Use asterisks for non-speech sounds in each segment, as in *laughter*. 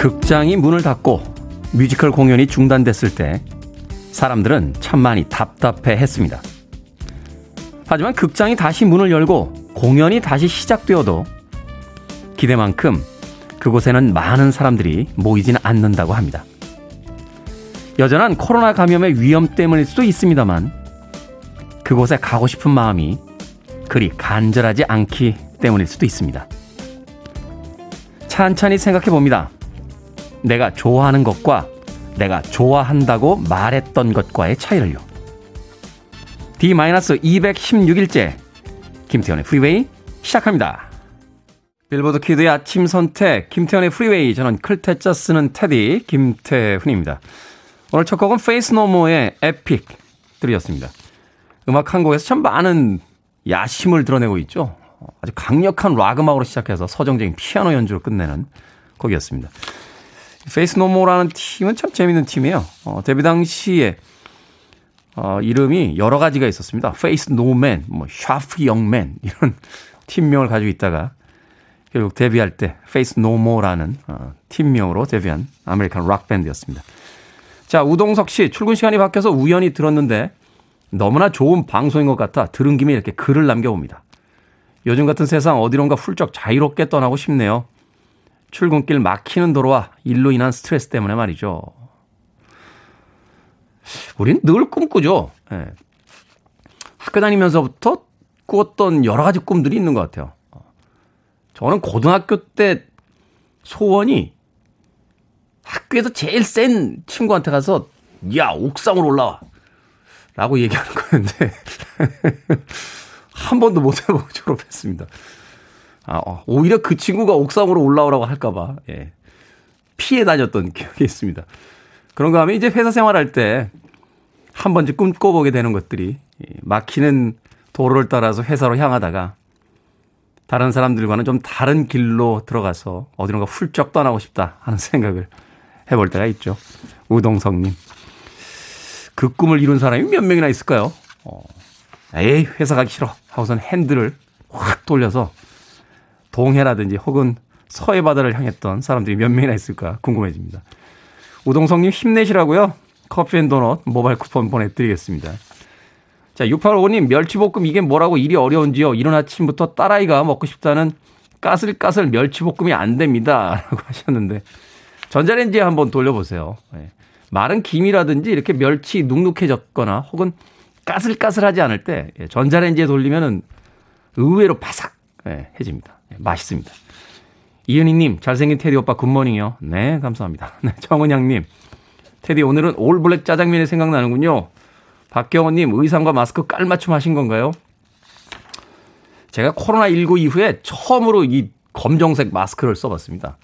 극장이 문을 닫고 뮤지컬 공연이 중단됐을 때 사람들은 참 많이 답답해 했습니다. 하지만 극장이 다시 문을 열고 공연이 다시 시작되어도 기대만큼 그곳에는 많은 사람들이 모이지는 않는다고 합니다. 여전한 코로나 감염의 위험 때문일 수도 있습니다만 그곳에 가고 싶은 마음이 그리 간절하지 않기 때문일 수도 있습니다. 찬찬히 생각해 봅니다. 내가 좋아하는 것과 내가 좋아한다고 말했던 것과의 차이를요. D-216일째 김태훈의 프리웨이 시작합니다. 빌보드 kid의 아침 선택 김태훈의 프리웨이 저는 클 태 자 쓰는 테디 김태훈입니다. 오늘 첫 곡은 Faith No More의 Epic 들으셨습니다. 음악 한 곡에서 참 많은 야심을 드러내고 있죠. 아주 강력한 락 음악으로 시작해서 서정적인 피아노 연주로 끝내는 곡이었습니다. Faith No More라는 팀은 참 재밌는 팀이에요. 어, 데뷔 당시에 어, 이름이 여러 가지가 있었습니다. Faith No Man, 뭐 Sharp Young Men *laughs* 이런 팀명을 가지고 있다가 결국 데뷔할 때 Faith No More라는 어, 팀명으로 데뷔한 American 락 밴드였습니다. 자, 우동석 씨 출근 시간이 바뀌어서 우연히 들었는데 너무나 좋은 방송인 것 같아 들은 김에 이렇게 글을 남겨봅니다. 요즘 같은 세상 어디론가 훌쩍 자유롭게 떠나고 싶네요. 출근길 막히는 도로와 일로 인한 스트레스 때문에 말이죠. 우린 늘 꿈꾸죠. 예. 학교 다니면서부터 꾸었던 여러 가지 꿈들이 있는 것 같아요. 저는 고등학교 때 소원이 학교에서 제일 센 친구한테 가서 야 옥상으로 올라와 라고 얘기하는 거였는데 *laughs* 한 번도 못 해보고 졸업했습니다. 아, 어, 오히려 그 친구가 옥상으로 올라오라고 할까봐, 예. 피해 다녔던 기억이 있습니다. 그런가 하면 이제 회사 생활할 때 한 번쯤 꿈꿔보게 되는 것들이 막히는 도로를 따라서 회사로 향하다가 다른 사람들과는 좀 다른 길로 들어가서 어디론가 훌쩍 떠나고 싶다 하는 생각을 해볼 때가 있죠. 우동성님. 그 꿈을 이룬 사람이 몇 명이나 있을까요? 어, 에이, 회사 가기 싫어. 하고선 핸들을 확 돌려서 동해라든지 혹은 서해 바다를 향했던 사람들이 몇 명이나 있을까 궁금해집니다. 우동성님 힘내시라고요. 커피 and 도넛 모바일 쿠폰 보내드리겠습니다. 자, 6855님 멸치볶음 이게 뭐라고 일이 어려운지요. 이른 아침부터 딸아이가 먹고 싶다는 까슬까슬 멸치볶음이 안 됩니다. *laughs* 라고 하셨는데 전자레인지에 한번 돌려보세요. 네. 마른 김이라든지 이렇게 멸치 눅눅해졌거나 혹은 까슬까슬하지 않을 때 예, 전자레인지에 돌리면은 의외로 바삭해집니다. 예, 맛있습니다. 이은희님, 잘생긴 테디 오빠 굿모닝이요. 네, 감사합니다. *laughs* 네, 정은양님, 테디 오늘은 올블랙 짜장면이 생각나는군요. 박경원님, 의상과 마스크 깔맞춤 하신 건가요? 제가 코로나19 이후에 처음으로 이 검정색 마스크를 써봤습니다.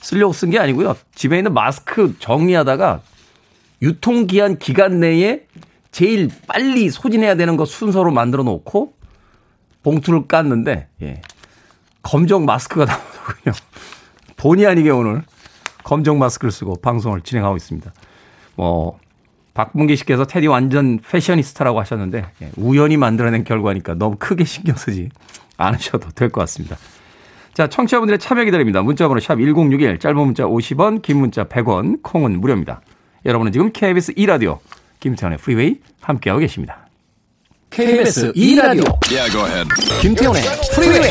쓰려고 쓴 게 아니고요. 집에 있는 마스크 정리하다가 유통기한 기간 내에 제일 빨리 소진해야 되는 거 순서로 만들어 놓고 봉투를 깠는데, 예. 검정 마스크가 *laughs* 나오더군요. 본의 아니게 오늘 검정 마스크를 쓰고 방송을 진행하고 있습니다. 뭐, 박문기 씨께서 테디 완전 패셔니스타라고 하셨는데, 예. 우연히 만들어낸 결과니까 너무 크게 신경 쓰지 않으셔도 될 것 같습니다. 자, 청취자분들의 참여 기다립니다. 문자번호 샵 1061, 짧은 문자 50원, 긴 문자 100원, 콩은 무료입니다. 여러분은 지금 KBS 2라디오 김태훈의 프리웨이 함께하고 계십니다. KBS 2라디오 yeah, 김태훈의 프리웨이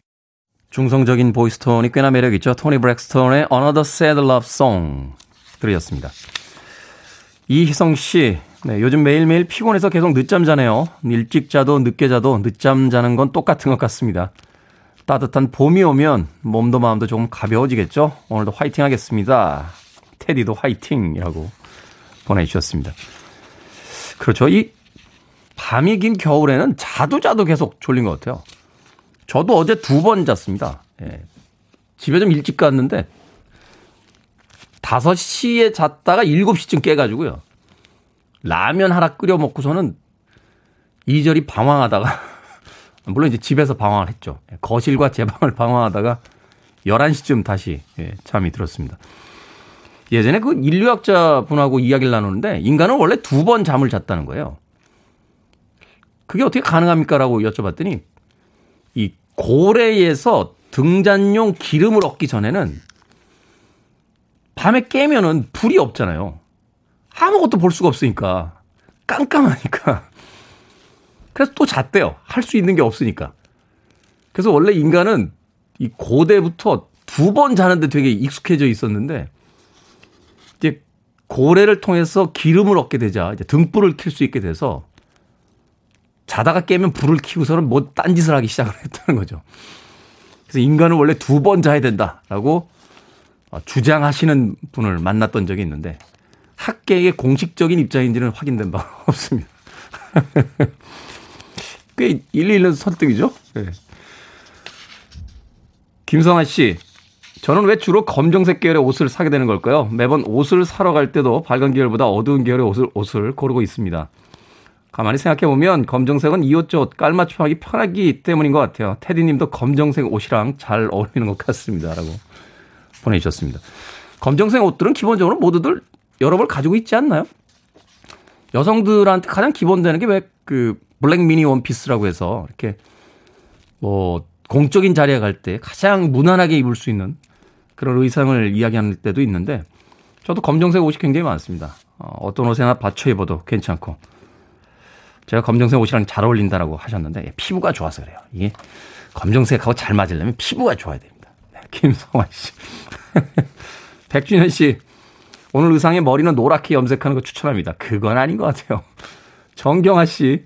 중성적인 보이스톤이 꽤나 매력있죠. 토니 브렉스톤의 Another Sad Love Song 들으셨습니다. 이희성 씨, 네, 요즘 매일매일 피곤해서 계속 늦잠 자네요. 일찍 자도 늦게 자도 늦잠 자는 건 똑같은 것 같습니다. 따뜻한 봄이 오면 몸도 마음도 조금 가벼워지겠죠? 오늘도 화이팅 하겠습니다. 테디도 화이팅이라고 보내주셨습니다. 그렇죠. 이 밤이 긴 겨울에는 자도 자도 계속 졸린 것 같아요. 저도 어제 두 번 잤습니다. 예. 집에 좀 일찍 갔는데 5시에 잤다가 7시쯤 깨가지고요. 라면 하나 끓여 먹고서는 이절이 방황하다가 *laughs* 물론 이제 집에서 방황을 했죠. 예, 거실과 제 방을 방황하다가 11시쯤 다시 예, 잠이 들었습니다. 예전에 그 인류학자 분하고 이야기를 나누는데 인간은 원래 두 번 잠을 잤다는 거예요. 그게 어떻게 가능합니까? 라고 여쭤봤더니 이 고래에서 등잔용 기름을 얻기 전에는 밤에 깨면은 불이 없잖아요. 아무것도 볼 수가 없으니까. 깜깜하니까. 그래서 또 잤대요. 할 수 있는 게 없으니까. 그래서 원래 인간은 이 고대부터 두 번 자는데 되게 익숙해져 있었는데 이제 고래를 통해서 기름을 얻게 되자 이제 등불을 켤 수 있게 돼서 자다가 깨면 불을 켜고서는 뭐 딴짓을 하기 시작을 했다는 거죠. 그래서 인간은 원래 두 번 자야 된다라고 주장하시는 분을 만났던 적이 있는데 학계의 공식적인 입장인지는 확인된 바 *laughs* 없습니다. *laughs* 꽤 일리 있는 설득이죠. 네. 김성환 씨, 저는 왜 주로 검정색 계열의 옷을 사게 되는 걸까요? 매번 옷을 사러 갈 때도 밝은 계열보다 어두운 계열의 옷을, 옷을 고르고 있습니다. 가만히 생각해 보면 검정색은 이 옷저옷 깔맞춤하기 편하기 때문인 것 같아요. 테디 님도 검정색 옷이랑 잘 어울리는 것 같습니다. 라고 보내주셨습니다. 검정색 옷들은 기본적으로 모두들 여러 벌 가지고 있지 않나요? 여성들한테 가장 기본되는 게 왜 그 블랙 미니 원피스라고 해서 이렇게 뭐 공적인 자리에 갈 때 가장 무난하게 입을 수 있는 그런 의상을 이야기하는 때도 있는데 저도 검정색 옷이 굉장히 많습니다. 어, 어떤 옷에나 받쳐 입어도 괜찮고 제가 검정색 옷이랑 잘 어울린다라고 하셨는데 예, 피부가 좋아서 그래요. 이게 검정색하고 잘 맞으려면 피부가 좋아야 됩니다. 네, 김성환 씨. *laughs* 백준현 씨. 오늘 의상에 머리는 노랗게 염색하는 거 추천합니다. 그건 아닌 것 같아요. 정경아 씨.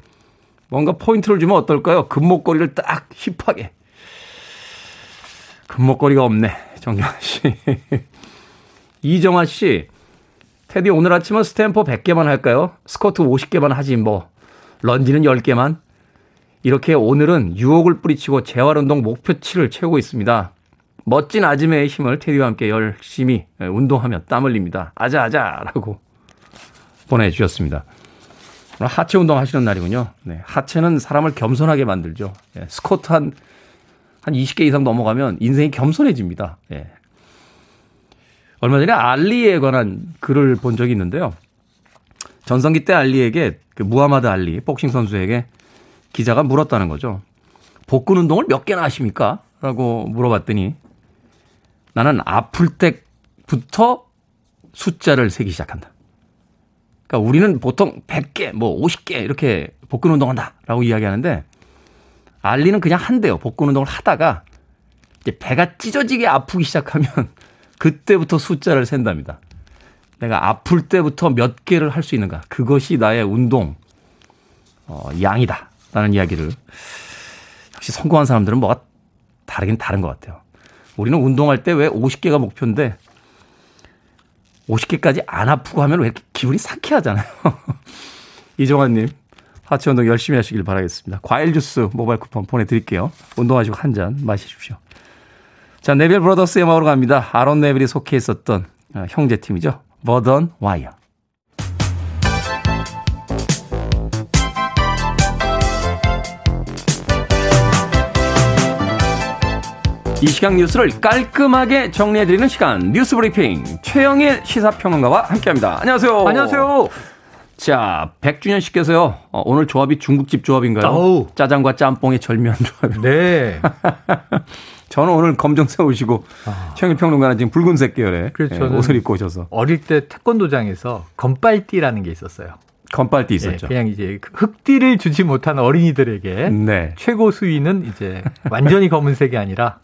뭔가 포인트를 주면 어떨까요? 금목걸이를 딱 힙하게. 금목걸이가 없네. 정경아 씨. *laughs* 이정아 씨. 테디 오늘 아침은 스테퍼 100개만 할까요? 스쿼트 50개만 하지 뭐. 런지는 10개만. 이렇게 오늘은 유혹을 뿌리치고 재활운동 목표치를 채우고 있습니다. 멋진 아침의 힘을 테디와 함께 열심히 운동하며 땀 흘립니다. 아자아자 라고 보내주셨습니다. 오늘 하체 운동 하시는 날이군요. 네, 하체는 사람을 겸손하게 만들죠. 예, 스쿼트 한, 한 20개 이상 넘어가면 인생이 겸손해집니다. 예. 얼마 전에 알리에 관한 글을 본 적이 있는데요. 전성기 때 알리에게 그 무하마드 알리 복싱 선수에게 기자가 물었다는 거죠. 복근 운동을 몇 개나 하십니까? 라고 물어봤더니 나는 아플 때부터 숫자를 세기 시작한다. 그러니까 우리는 보통 100개, 뭐 50개 이렇게 복근 운동한다 라고 이야기하는데 알리는 그냥 한대요. 복근 운동을 하다가 이제 배가 찢어지게 아프기 시작하면 *laughs* 그때부터 숫자를 센답니다. 내가 아플 때부터 몇 개를 할 수 있는가. 그것이 나의 운동, 어, 양이다. 라는 이야기를. 역시 성공한 사람들은 뭐가 다르긴 다른 것 같아요. 우리는 운동할 때 왜 50개가 목표인데 50개까지 안 아프고 하면 왜 이렇게 기분이 상쾌하잖아요. *laughs* 이정환님, 하체 운동 열심히 하시길 바라겠습니다. 과일 주스 모바일 쿠폰 보내드릴게요. 운동하시고 한 잔 마시십시오. 자, Neville Brothers의 음악으로 갑니다. 아론 네빌이 속해 있었던 어, 형제팀이죠. Bird on a Wire. 이 시각 뉴스를 깔끔하게 정리해드리는 시간 뉴스 브리핑 최영일 시사평론가와 함께합니다. 안녕하세요. 안녕하세요. 자, 백준현 씨께서요. 어, 오늘 조합이 중국집 조합인가요? 아우. 짜장과 짬뽕의 절묘한 조합. 네. *laughs* 저는 오늘 검정색 옷이고 아. 최영일 평론가는 지금 붉은색 계열의 그렇죠. 예, 옷을 입고 오셔서 어릴 때 태권도장에서 건빨띠라는 게 있었어요. 건빨띠 있었죠. 네, 그냥 이제 흙띠를 주지 못한 어린이들에게 네. 최고 수위는 이제 완전히 검은색이 아니라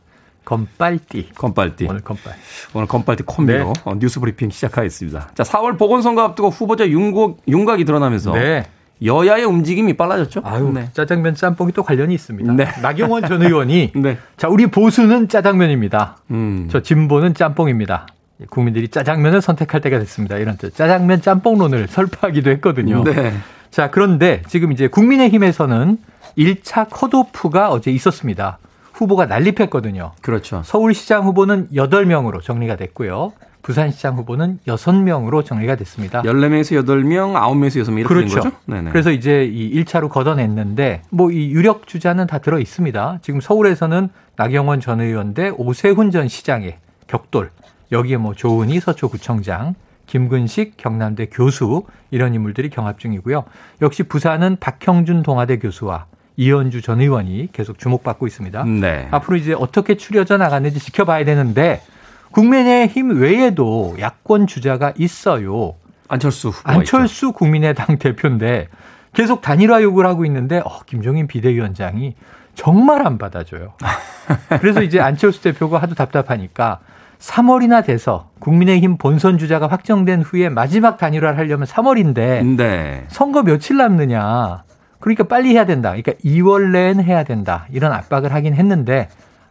건빨띠. 건빨띠. 오늘 건빨. 오늘 건빨띠 콤비로 네. 어, 뉴스 브리핑 시작하겠습니다. 자, 4월 보건선거 앞두고 후보자 윤곽, 윤곽이 드러나면서 네. 여야의 움직임이 빨라졌죠. 아유, 네. 짜장면 짬뽕이 또 관련이 있습니다. 네. 나경원 전 의원이 *laughs* 네. 자, 우리 보수는 짜장면입니다. 음. 저 진보는 짬뽕입니다. 국민들이 짜장면을 선택할 때가 됐습니다. 이런 짜장면 짬뽕론을 설파하기도 했거든요. 네. 자, 그런데 지금 이제 국민의힘에서는 1차 컷오프가 어제 있었습니다. 후보가 난립했거든요. 그렇죠. 서울시장 후보는 8명으로 정리가 됐고요. 부산시장 후보는 6명으로 정리가 됐습니다. 14명에서 8명, 9명에서 6명 이렇게 그렇죠. 된 거죠? 네네. 그래서 이제 이 1차로 걷어냈는데 뭐 이 유력 주자는 다 들어 있습니다. 지금 서울에서는 나경원 전 의원 대 오세훈 전 시장의 격돌. 여기에 뭐 조은희 서초구청장, 김근식 경남대 교수 이런 인물들이 경합 중이고요. 역시 부산은 박형준 동아대 교수와 이현주 전 의원이 계속 주목받고 있습니다. 네. 앞으로 이제 어떻게 추려져 나가는지 지켜봐야 되는데 국민의힘 외에도 야권 주자가 있어요. 안철수 후보 안철수 있죠. 국민의당 대표인데 계속 단일화 요구를 하고 있는데 어, 김종인 비대위원장이 정말 안 받아줘요. *laughs* 그래서 이제 안철수 대표가 하도 답답하니까 3월이나 돼서 국민의힘 본선 주자가 확정된 후에 마지막 단일화를 하려면 3월인데 네. 선거 며칠 남느냐. 그러니까 빨리 해야 된다. 그러니까 2월 내엔 해야 된다. 이런 압박을 하긴 했는데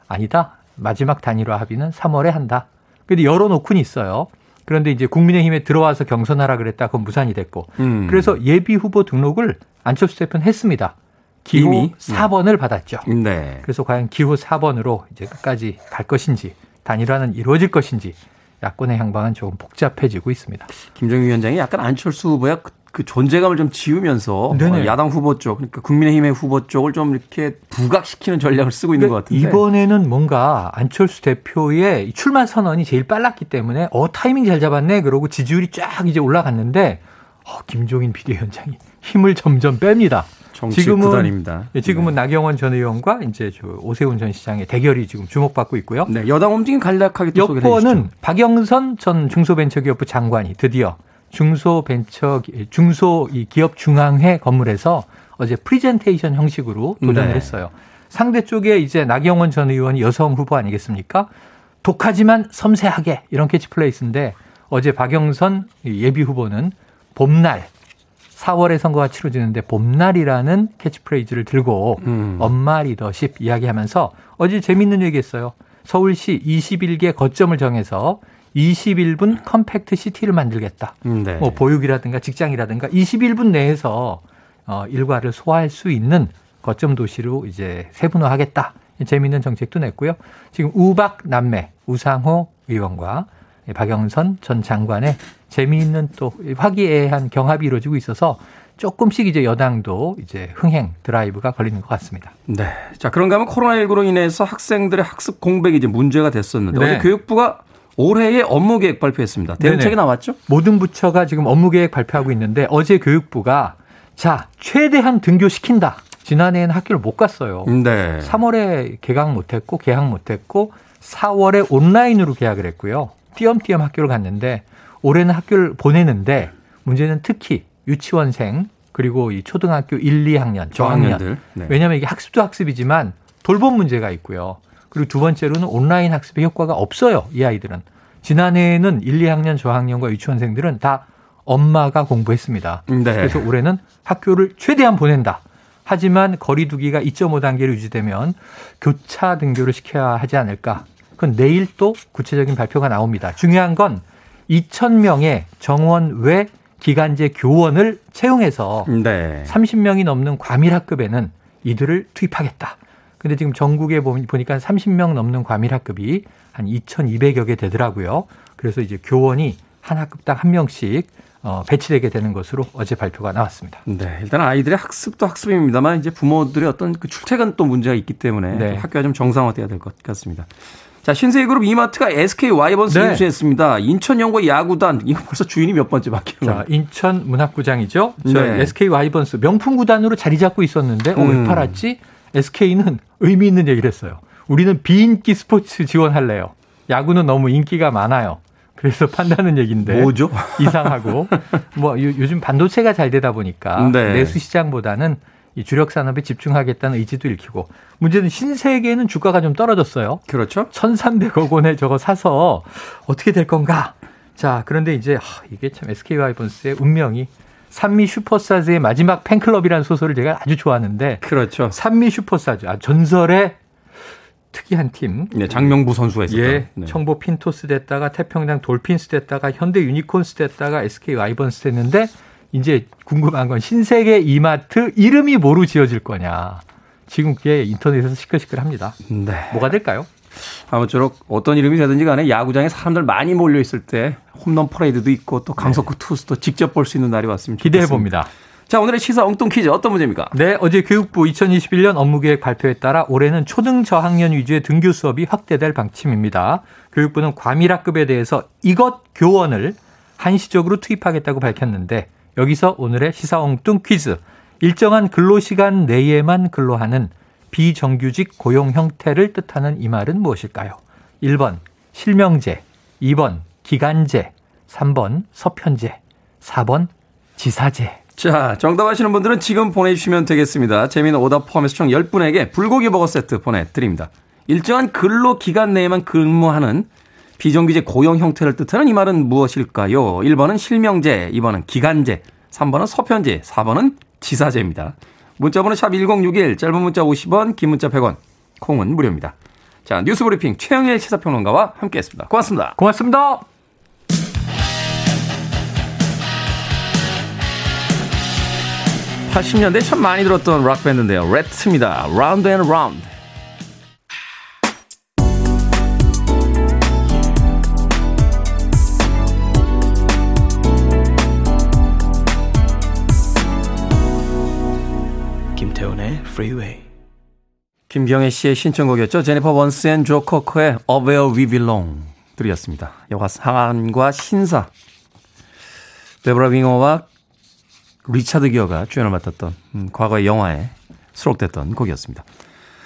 아니다. 마지막 단일화 합의는 3월에 한다. 근데 열어놓고는 있어요. 그런데 이제 국민의힘에 들어와서 경선하라 그랬다. 그건 무산이 됐고. 음. 그래서 예비 후보 등록을 안철수 대표는 했습니다. 기호 이미? 4번을 받았죠. 네. 그래서 과연 기호 4번으로 이제 끝까지 갈 것인지 단일화는 이루어질 것인지 야권의 향방은 조금 복잡해지고 있습니다. 김정희 위원장이 약간 안철수 후보야 그, 그 존재감을 좀 지우면서 네네. 야당 후보 쪽, 그러니까 국민의힘의 후보 쪽을 좀 이렇게 부각시키는 전략을 쓰고 있는 그러니까 것 같은데 이번에는 뭔가 안철수 대표의 출마 선언이 제일 빨랐기 때문에 어 타이밍 잘 잡았네 그러고 지지율이 쫙 이제 올라갔는데 어, 김종인 비대위원장이 힘을 점점 뺍니다. 지금은 구단입니다. 예, 지금은 네. 나경원 전 의원과 이제 저 오세훈 전 시장의 대결이 지금 주목받고 있고요. 네, 여당 움직임 간략하게 또 여권은 박영선 전 중소벤처기업부 장관이 드디어 중소벤처 중소 기업 중앙회 건물에서 어제 프리젠테이션 형식으로 도전을 네. 했어요. 상대 쪽에 이제 나경원 전 의원이 여성 후보 아니겠습니까? 독하지만 섬세하게 이런 캐치프레이즈인데 어제 박영선 예비 후보는 봄날 4월에 선거가 치러지는데 봄날이라는 캐치프레이즈를 들고 음. 엄마 리더십 이야기하면서 어제 재밌는 얘기했어요. 서울시 21개 거점을 정해서 21분 compact city를 만들겠다. 음, 네. 뭐 보육이라든가 직장이라든가 21분 내에서 어, 일과를 소화할 수 있는 거점 도시로 이제 세분화하겠다. 재미있는 정책도 냈고요. 지금 우박 남매 우상호 의원과 박영선 전 장관의 재미있는 또 화기애애한 경합이 이루어지고 있어서 조금씩 이제 여당도 이제 흥행 드라이브가 걸리는 것 같습니다. 네. 자, 그런가 하면 코로나19로 인해서 학생들의 학습 공백이 이제 문제가 됐었는데 네. 어제 교육부가 올해의 업무 계획 발표했습니다. 대응책이. 나왔죠? 모든 부처가 지금 업무 계획 발표하고 있는데 어제 교육부가 자, 최대한 등교시킨다. 지난해에는 학교를 못 갔어요. 네. 3월에 개강 못 했고 개학 못 했고 4월에 온라인으로 개학을 했고요. 띄엄띄엄 학교를 갔는데 올해는 학교를 보내는데 문제는 특히 유치원생 그리고 이 초등학교 1, 2학년 저학년 네. 왜냐하면 이게 학습도 학습이지만 돌봄 문제가 있고요. 그리고 두 번째로는 온라인 학습의 효과가 없어요. 이 아이들은 지난해에는 1, 2학년 저학년과 유치원생들은 다 엄마가 공부했습니다. 네. 그래서 올해는 학교를 최대한 보낸다. 하지만 거리두기가 2.5 단계로 유지되면 교차 등교를 시켜야 하지 않을까. 그건 내일 또 구체적인 발표가 나옵니다. 중요한 건 2,000명의 정원 외 기간제 교원을 채용해서 네. 30명이 넘는 과밀학급에는 이들을 투입하겠다. 근데 지금 전국에 보니까 30명 넘는 과밀학급이 한 2,200여 개 되더라고요. 그래서 이제 교원이 한 학급당 한 명씩 어, 배치되게 되는 것으로 어제 발표가 나왔습니다. 네, 일단 아이들의 학습도 학습입니다만 이제 부모들의 어떤 그 출퇴근 또 문제가 있기 때문에 네. 학교가 좀 정상화돼야 될 것 같습니다. 자, 신세계 그룹 이마트가 SK 와이번스 네. 인수했습니다. 인천연고 야구단 이거 벌써 주인이 몇 번째 바뀌는 거예요? 인천 문학구장이죠. 네. SK 와이번스 명품 구단으로 자리 잡고 있었는데 어, 왜 음. 팔았지? SK는 의미 있는 얘기를 했어요. 우리는 비인기 스포츠 지원할래요. 야구는 너무 인기가 많아요. 그래서 *laughs* 판다는 얘기인데 뭐죠? *laughs* 이상하고 뭐 요 즘 반도체가 잘 되다 보니까 네. 내수 시장보다는 이 주력 산업에 집중하겠다는 의지도 읽히고 문제는 신세계는 주가가 좀 떨어졌어요. 그렇죠. 1,300억 원에 저거 사서 어떻게 될 건가? 자, 그런데 이제 이게 참 SK와이번스의 운명이 삼미 슈퍼스타즈의 마지막 팬클럽이라는 소설을 제가 아주 좋아하는데 그렇죠. 삼미 슈퍼스타즈 아, 전설의 특이한 팀. 네, 장명부 선수가 있었죠. 예, 네. 청보 핀토스 됐다가 태평양 돌핀스 됐다가 현대 유니콘스 됐다가 SK 와이번스 됐는데 이제 궁금한 건 신세계 이마트 이름이 뭐로 지어질 거냐. 지금 그게 인터넷에서 시끌시끌합니다. 네. 뭐가 될까요? 아무쪼록 어떤 이름이 되든지 간에 야구장에 사람들 많이 몰려 있을 때 홈런 퍼레이드도 있고 또 강석구 네. 투수도 직접 볼 수 있는 날이 왔으면 기대해 봅니다. 자, 오늘의 시사 엉뚱 퀴즈 어떤 문제입니까? 네, 어제 교육부 2021년 업무계획 발표에 따라 올해는 초등 저학년 위주의 등교 수업이 확대될 방침입니다. 교육부는 과밀학급에 대해서 이것 교원을 한시적으로 투입하겠다고 밝혔는데 여기서 오늘의 시사 엉뚱 퀴즈. 일정한 근로시간 내에만 근로하는 비정규직 고용 형태를 뜻하는 이 말은 무엇일까요? 1번 실명제, 2번 기간제, 3번 서편제, 4번 지사제. 자, 정답 아시는 분들은 지금 보내주시면 되겠습니다. 재미는 오답 포함해서 총 10분에게 불고기 버거 세트 보내드립니다. 일정한 근로 기간 내에만 근무하는 비정규직 고용 형태를 뜻하는 이 말은 무엇일까요? 1번은 실명제, 2번은 기간제, 3번은 서편제, 4번은 지사제입니다. 문자번호 샵 1061, 짧은 문자 50원, 긴 문자 100원, 콩은 무료입니다. 자, 뉴스 브리핑 최영일 시사평론가와 함께했습니다. 고맙습니다. 고맙습니다. 80년대 참 많이 들었던 락밴드인데요. 레트입니다. Round and Round. Freeway. 김경애 씨의 신청곡이었죠. 제니퍼 원스 and 조 코커의 Up Where We Belong 들으셨습니다. 영화 사관과 신사. 데브라 윙어와 리차드 기어가 주연을 맡았던 음, 과거의 영화에 수록됐던 곡이었습니다.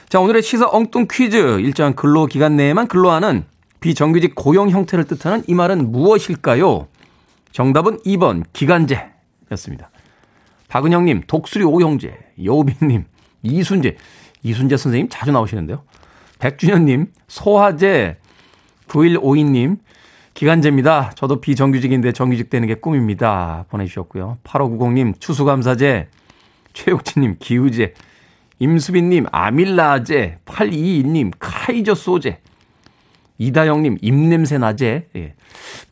자, 오늘의 시사 엉뚱 퀴즈. 일정한 근로 기간 내에만 근로하는 비정규직 고용 형태를 뜻하는 이 말은 무엇일까요? 정답은 2번 기간제였습니다. 박은영님, 독수리 오형제, 여우빈님, 이순재, 이순재 선생님 자주 나오시는데요. 백준현님, 소화제, 9152님, 기간제입니다. 저도 비정규직인데 정규직 되는 게 꿈입니다. 보내주셨고요. 8590님, 추수감사제, 최옥진님, 기우제, 임수빈님, 아밀라제, 822님, 카이저 소제, 이다영님, 입냄새 나제, 예.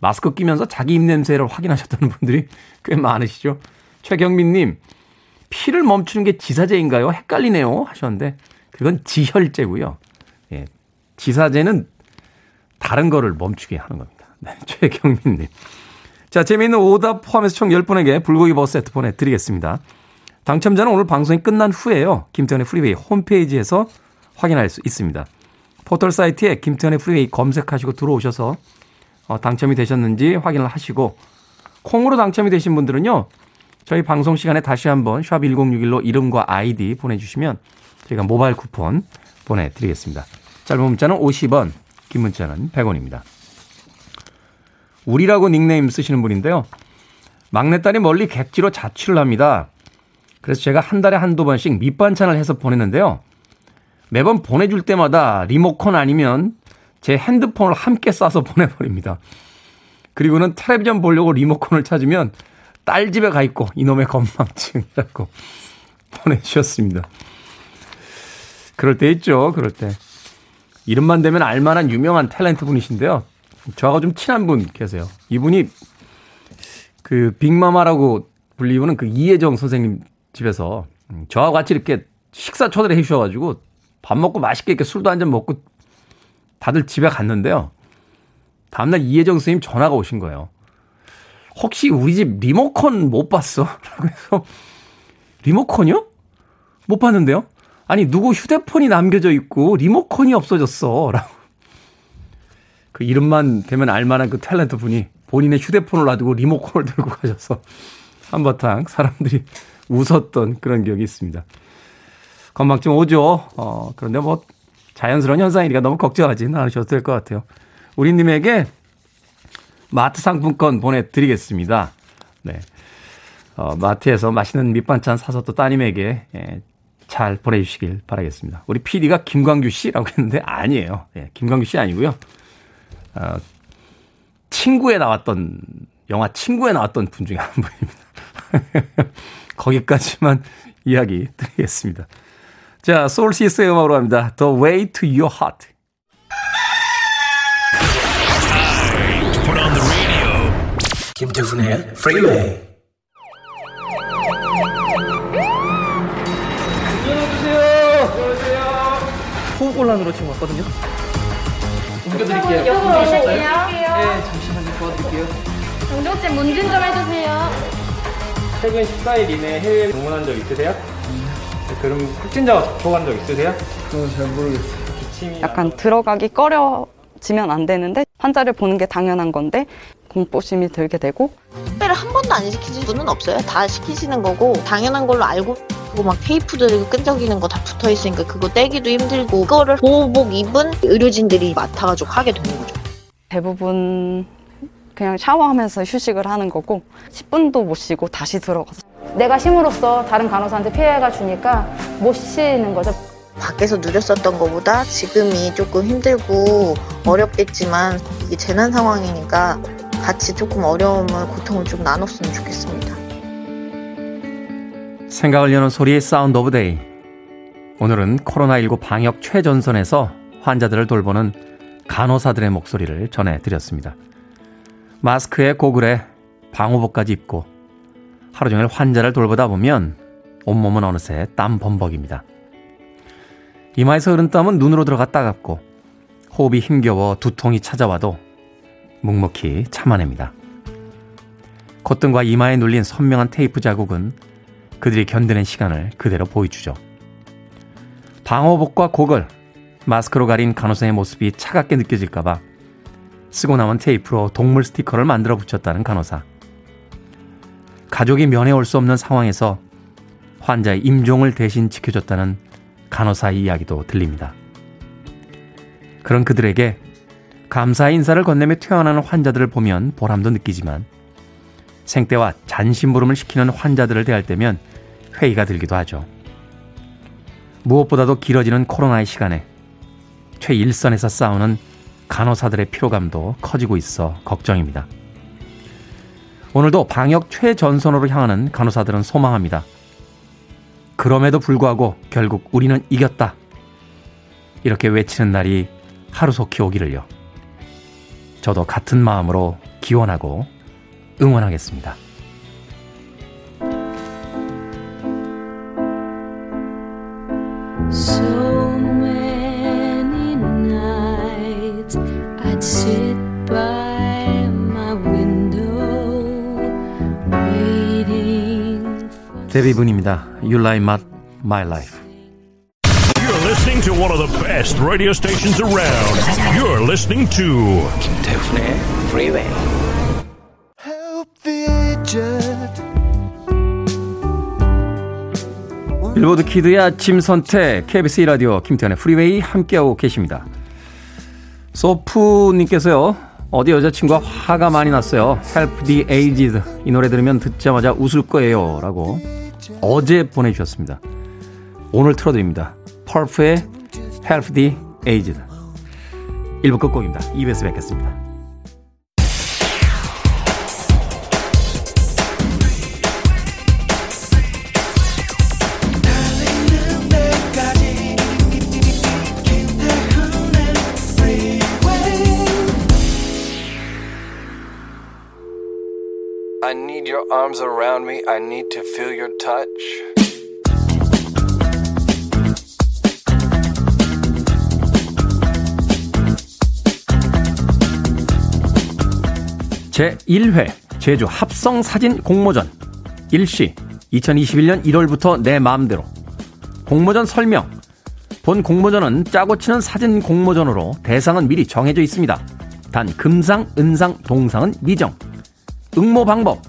마스크 끼면서 자기 입냄새를 확인하셨다는 분들이 꽤 많으시죠. 최경민님, 피를 멈추는 게 지사제인가요? 헷갈리네요. 하셨는데, 그건 지혈제고요. 예. 지사제는 다른 거를 멈추게 하는 겁니다. 네, *laughs* 최경민 님. 자, 재미있는 오답 포함해서 총 10분에게 불고기 버거 세트 보내 드리겠습니다. 당첨자는 오늘 방송이 끝난 후에요. 김태훈의 프리웨이 홈페이지에서 확인할 수 있습니다. 포털 사이트에 김태훈의 프리웨이 검색하시고 들어오셔서 어, 당첨이 되셨는지 확인을 하시고 콩으로 당첨이 되신 분들은요. 저희 방송 시간에 다시 한번 샵 1061로 이름과 아이디 보내주시면 저희가 모바일 쿠폰 보내드리겠습니다. 짧은 문자는 50원, 긴 문자는 100원입니다. 우리라고 닉네임 쓰시는 분인데요. 막내딸이 멀리 객지로 자취를 합니다. 그래서 제가 한 달에 한두 번씩 밑반찬을 해서 보내는데요. 매번 보내줄 때마다 리모컨 아니면 제 핸드폰을 함께 싸서 *laughs* 보내버립니다. 그리고는 텔레비전 보려고 리모컨을 찾으면 딸 집에 가 있고 이놈의 건망증이라고 *laughs* 보내주셨습니다. 그럴 때 있죠. 그럴 때. 이름만 되면 알만한 유명한 탤런트 분이신데요. 저하고 좀 친한 분 계세요. 이분이 그 빅마마라고 불리우는 그 이혜정 선생님 집에서 저하고 같이 이렇게 식사 초대를 해 주셔가지고 밥 먹고 맛있게 이렇게 술도 한 잔 먹고 다들 집에 갔는데요. 다음날 이혜정 선생님 전화가 오신 거예요. 혹시 우리 집 리모컨 못 봤어? *laughs* 라고 해서 리모컨이요? 못 봤는데요? 아니 누구 휴대폰이 남겨져 있고 리모컨이 없어졌어. 라고 그 이름만 되면 알만한 그 탤런트 분이 본인의 휴대폰을 놔두고 리모컨을 들고 가셔서 한바탕 사람들이 *laughs* 웃었던 그런 기억이 있습니다. 건망증 오죠. 어, 그런데 뭐 자연스러운 현상이니까 너무 걱정하지는 않으셔도 될 것 같아요. 우리님에게 마트 상품권 보내드리겠습니다. 네. 어, 마트에서 맛있는 밑반찬 사서 또 따님에게 예, 잘 보내주시길 바라겠습니다. 우리 PD가 김광규 씨라고 했는데 아니에요. 예, 김광규 씨 아니고요. 어, 친구에 나왔던 영화 친구에 나왔던 분 중에 한 분입니다. *laughs* 거기까지만 이야기 드리겠습니다. 자, 소울시스터의 음악으로 합니다. The Way to Your Heart. 김태훈의 네. 프리웨이 호흡곤란으로 지금 왔거든요. 옮겨드릴게요. 네, 네 잠시만요. 도와드릴게요. 정종쌤 문진 좀 해주세요. 최근 14일 이내 해외 방문한 적 있으세요? 네, 그럼 확진자 접촉한 적 있으세요? 그건 잘 모르겠어요. 약간 들어가기 꺼려지면 안 되는데 환자를 보는 게 당연한 건데 공포심이 들게 되고 택배를 한 번도 안 시키신 분은 없어요. 다 시키시는 거고 당연한 걸로 알고 막 테이프들 끈적이는 거 다 붙어 있으니까 그거 떼기도 힘들고 그거를 보호복 입은 의료진들이 맡아가지고 하게 되는 거죠. 대부분 그냥 샤워하면서 휴식을 하는 거고 10분도 못 쉬고 다시 들어가서 내가 힘으로써 다른 간호사한테 피해가 주니까 못 쉬는 거죠. 밖에서 누렸었던 것보다 지금이 조금 힘들고 어렵겠지만 이게 재난 상황이니까 같이 조금 어려움을 고통을 좀 나눴으면 좋겠습니다. 생각을 여는 소리의 Sound of Day. 오늘은 코로나19 방역 최전선에서 환자들을 돌보는 간호사들의 목소리를 전해드렸습니다. 마스크에 고글에 방호복까지 입고 하루 종일 환자를 돌보다 보면 온몸은 어느새 땀 범벅입니다. 이마에서 흐른 땀은 눈으로 들어가 따갑고 호흡이 힘겨워 두통이 찾아와도 묵묵히 참아냅니다. 콧등과 이마에 눌린 선명한 테이프 자국은 그들이 견디는 시간을 그대로 보여주죠. 방호복과 고글, 마스크로 가린 간호사의 모습이 차갑게 느껴질까봐 쓰고 남은 테이프로 동물 스티커를 만들어 붙였다는 간호사. 가족이 면회 올 수 없는 상황에서 환자의 임종을 대신 지켜줬다는 간호사의 이야기도 들립니다. 그런 그들에게 감사 인사를 건네며 퇴원하는 환자들을 보면 보람도 느끼지만 생떼와 잔심부름을 시키는 환자들을 대할 때면 회의가 들기도 하죠. 무엇보다도 길어지는 코로나의 시간에 최일선에서 싸우는 간호사들의 피로감도 커지고 있어 걱정입니다. 오늘도 방역 최전선으로 향하는 간호사들은 소망합니다. 그럼에도 불구하고 결국 우리는 이겼다. 이렇게 외치는 날이 하루속히 오기를요. 저도 같은 마음으로 기원하고 응원하겠습니다. So many nights I'd sit by my window waiting for 데뷔 분입니다. You My, my Life. You're listening to one of the best radio stations around. You're listening to 김태훈의 Freeway. Help the aged. 빌보드 키드의 아침 선택 KBS 1라디오 김태현의 프리웨이 함께하고 계십니다. 소프님께서요. 어디 여자친구가 화가 많이 났어요. Help the aged. 이 노래 들으면 듣자마자 웃을 거예요. 라고 어제 보내주셨습니다. 오늘 틀어드립니다. 펄프의 the aged. 1부 끝곡입니다. 2부에서 뵙겠습니다. 제 1회 제주 합성 사진 공모전 일시 2021년 1월부터 내 마음대로 공모전 설명 본 공모전은 짜고 치는 사진 공모전으로 대상은 미리 정해져 있습니다. 단 금상, 은상, 동상은 미정. 응모 방법.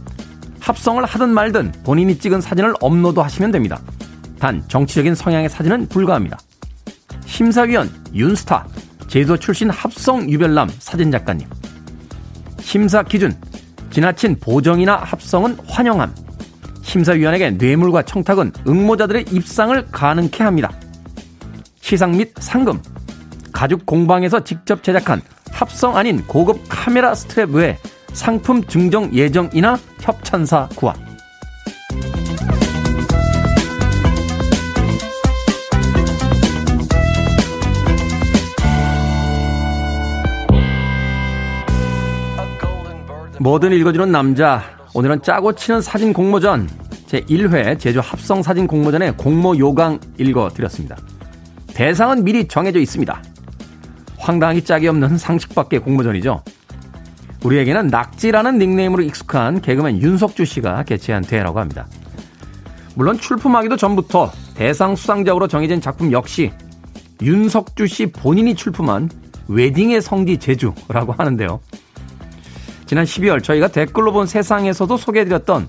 합성을 하든 말든 본인이 찍은 사진을 업로드 하시면 됩니다. 단 정치적인 성향의 사진은 불가합니다. 심사위원 윤스타 제주도 출신 합성 유별남 사진작가님 심사 기준 지나친 보정이나 합성은 환영함 심사위원에게 뇌물과 청탁은 응모자들의 입상을 가능케 합니다. 시상 및 상금 가죽 공방에서 직접 제작한 합성 아닌 고급 카메라 스트랩 외에 상품 증정 예정이나 협찬사 구합. 뭐든 읽어주는 남자. 오늘은 짜고 치는 사진 공모전 제1회 제주 합성 사진 공모전의 공모 요강 읽어드렸습니다. 대상은 미리 정해져 있습니다. 황당하기 짝이 없는 상식밖의 공모전이죠. 우리에게는 낙지라는 닉네임으로 익숙한 개그맨 윤석주 씨가 개최한 대회라고 합니다. 물론 출품하기도 전부터 대상 수상작으로 정해진 작품 역시 윤석주 씨 본인이 출품한 웨딩의 성지 제주라고 하는데요. 지난 12월 저희가 댓글로 본 세상에서도 소개해드렸던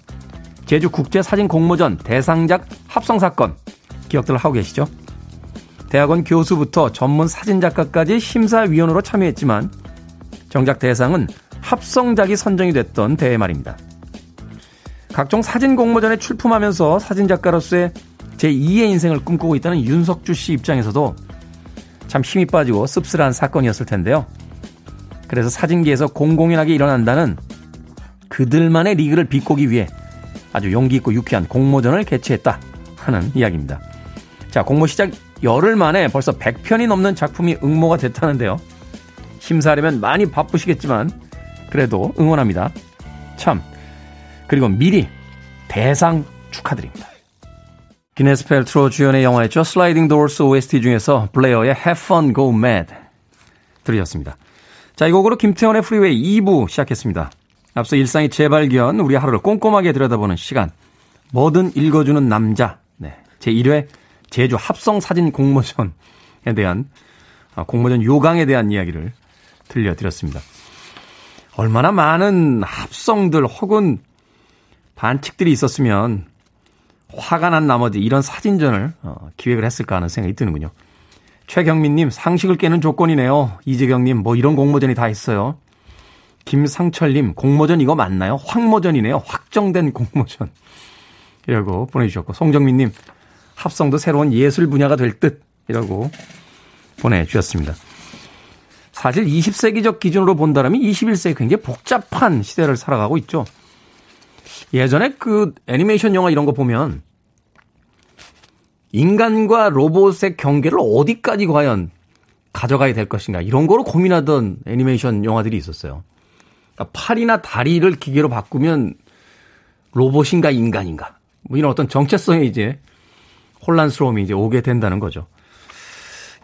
제주 국제 사진 공모전 대상작 합성 사건 기억들 하고 계시죠? 대학원 교수부터 전문 사진작가까지 심사위원으로 참여했지만 정작 대상은 합성작이 선정이 됐던 대회 말입니다. 각종 사진 공모전에 출품하면서 사진작가로서의 제2의 인생을 꿈꾸고 있다는 윤석주 씨 입장에서도 참 힘이 빠지고 씁쓸한 사건이었을 텐데요. 그래서 사진계에서 공공연하게 일어난다는 그들만의 리그를 비꼬기 위해 아주 용기 있고 유쾌한 공모전을 개최했다 하는 이야기입니다. 자, 공모 시작 열흘 만에 벌써 100편이 넘는 작품이 응모가 됐다는데요. 심사하려면 많이 바쁘시겠지만 그래도 응원합니다. 참. 그리고 미리 대상 축하드립니다. 기네스 펠트로 주연의 영화였죠. Sliding Doors OST 중에서 블레어의 Have Fun Go Mad 들으셨습니다. 자, 이 곡으로 김태훈의 프리웨이 2부 시작했습니다. 앞서 일상의 재발견, 우리 하루를 꼼꼼하게 들여다보는 시간. 뭐든 읽어주는 남자. 네. 제1회 제주 합성 사진 공모전에 대한, 아, 공모전 요강에 대한 이야기를 들려드렸습니다. 얼마나 많은 합성들 혹은 반칙들이 있었으면 화가 난 나머지 이런 사진전을 어, 기획을 했을까 하는 생각이 드는군요. 최경민님, 상식을 깨는 조건이네요. 이재경님, 뭐 이런 공모전이 다 있어요. 김상철님, 공모전 이거 맞나요? 확모전이네요. 확정된 공모전. 이라고 보내주셨고, 송정민님, 합성도 새로운 예술 분야가 될 듯. 이라고 보내주셨습니다. 사실 20세기적 기준으로 본다면 21세기 굉장히 복잡한 시대를 살아가고 있죠. 예전에 그 애니메이션 영화 이런 거 보면 인간과 로봇의 경계를 어디까지 과연 가져가야 될 것인가 이런 거로 고민하던 애니메이션 영화들이 있었어요. 그러니까 팔이나 다리를 기계로 바꾸면 로봇인가 인간인가 뭐 이런 어떤 정체성에 이제 혼란스러움이 이제 오게 된다는 거죠.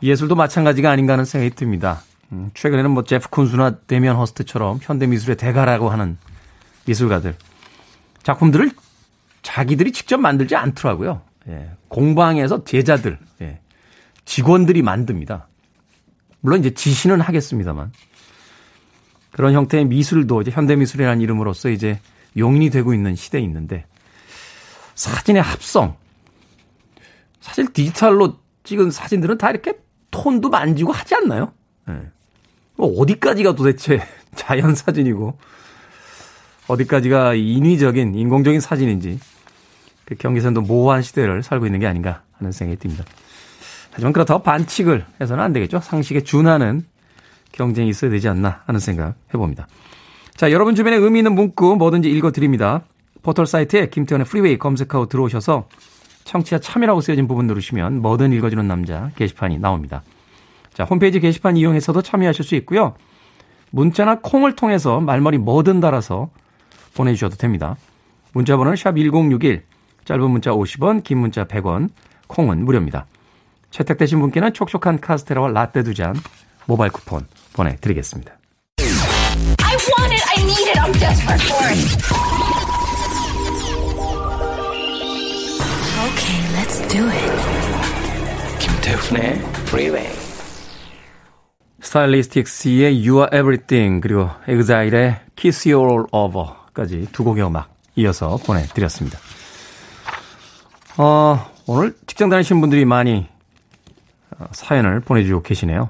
예술도 마찬가지가 아닌가 하는 생각이 듭니다. 음, 최근에는 뭐 제프 콘수나 데미안 허스트처럼 현대 미술의 대가라고 하는 미술가들 작품들을 자기들이 직접 만들지 않더라고요. 예, 공방에서 제자들, 예, 직원들이 만듭니다. 물론 이제 지시는 하겠습니다만 그런 형태의 미술도 이제 현대 미술이라는 이름으로써 이제 용인이 되고 있는 시대에 있는데 사진의 합성 사실 디지털로 찍은 사진들은 다 이렇게 톤도 만지고 하지 않나요? 예. 뭐 어디까지가 도대체 *laughs* 자연 사진이고 어디까지가 인위적인 인공적인 사진인지 그 경계선도 모호한 시대를 살고 있는 게 아닌가 하는 생각이 듭니다. 하지만 그렇다고 반칙을 해서는 안 되겠죠. 상식에 준하는 경쟁이 있어야 되지 않나 하는 생각 해봅니다. 자, 여러분 주변에 의미 있는 문구 뭐든지 읽어드립니다. 포털 사이트에 김태훈의 프리웨이 검색하고 들어오셔서 청취자 참여라고 쓰여진 부분 누르시면 뭐든 읽어주는 남자 게시판이 나옵니다. 자, 홈페이지 게시판 이용해서도 참여하실 수 있고요. 문자나 콩을 통해서 말머리 뭐든 달아서 보내주셔도 됩니다. 문자 번호는 샵 1061, 짧은 문자 50원, 긴 문자 100원, 콩은 무료입니다. 채택되신 분께는 촉촉한 카스테라와 라떼 두 잔 모바일 쿠폰 보내드리겠습니다. I want it, I need it, I'm desperate for it. Okay, let's do it. 김태훈의 Freeway. 스타일리스틱스의 You Are Everything 그리고 엑자일의 Kiss You All Over 까지 두 곡의 음악 이어서 보내드렸습니다. 어, 오늘 직장 다니시는 분들이 많이 어, 사연을 보내주고 계시네요.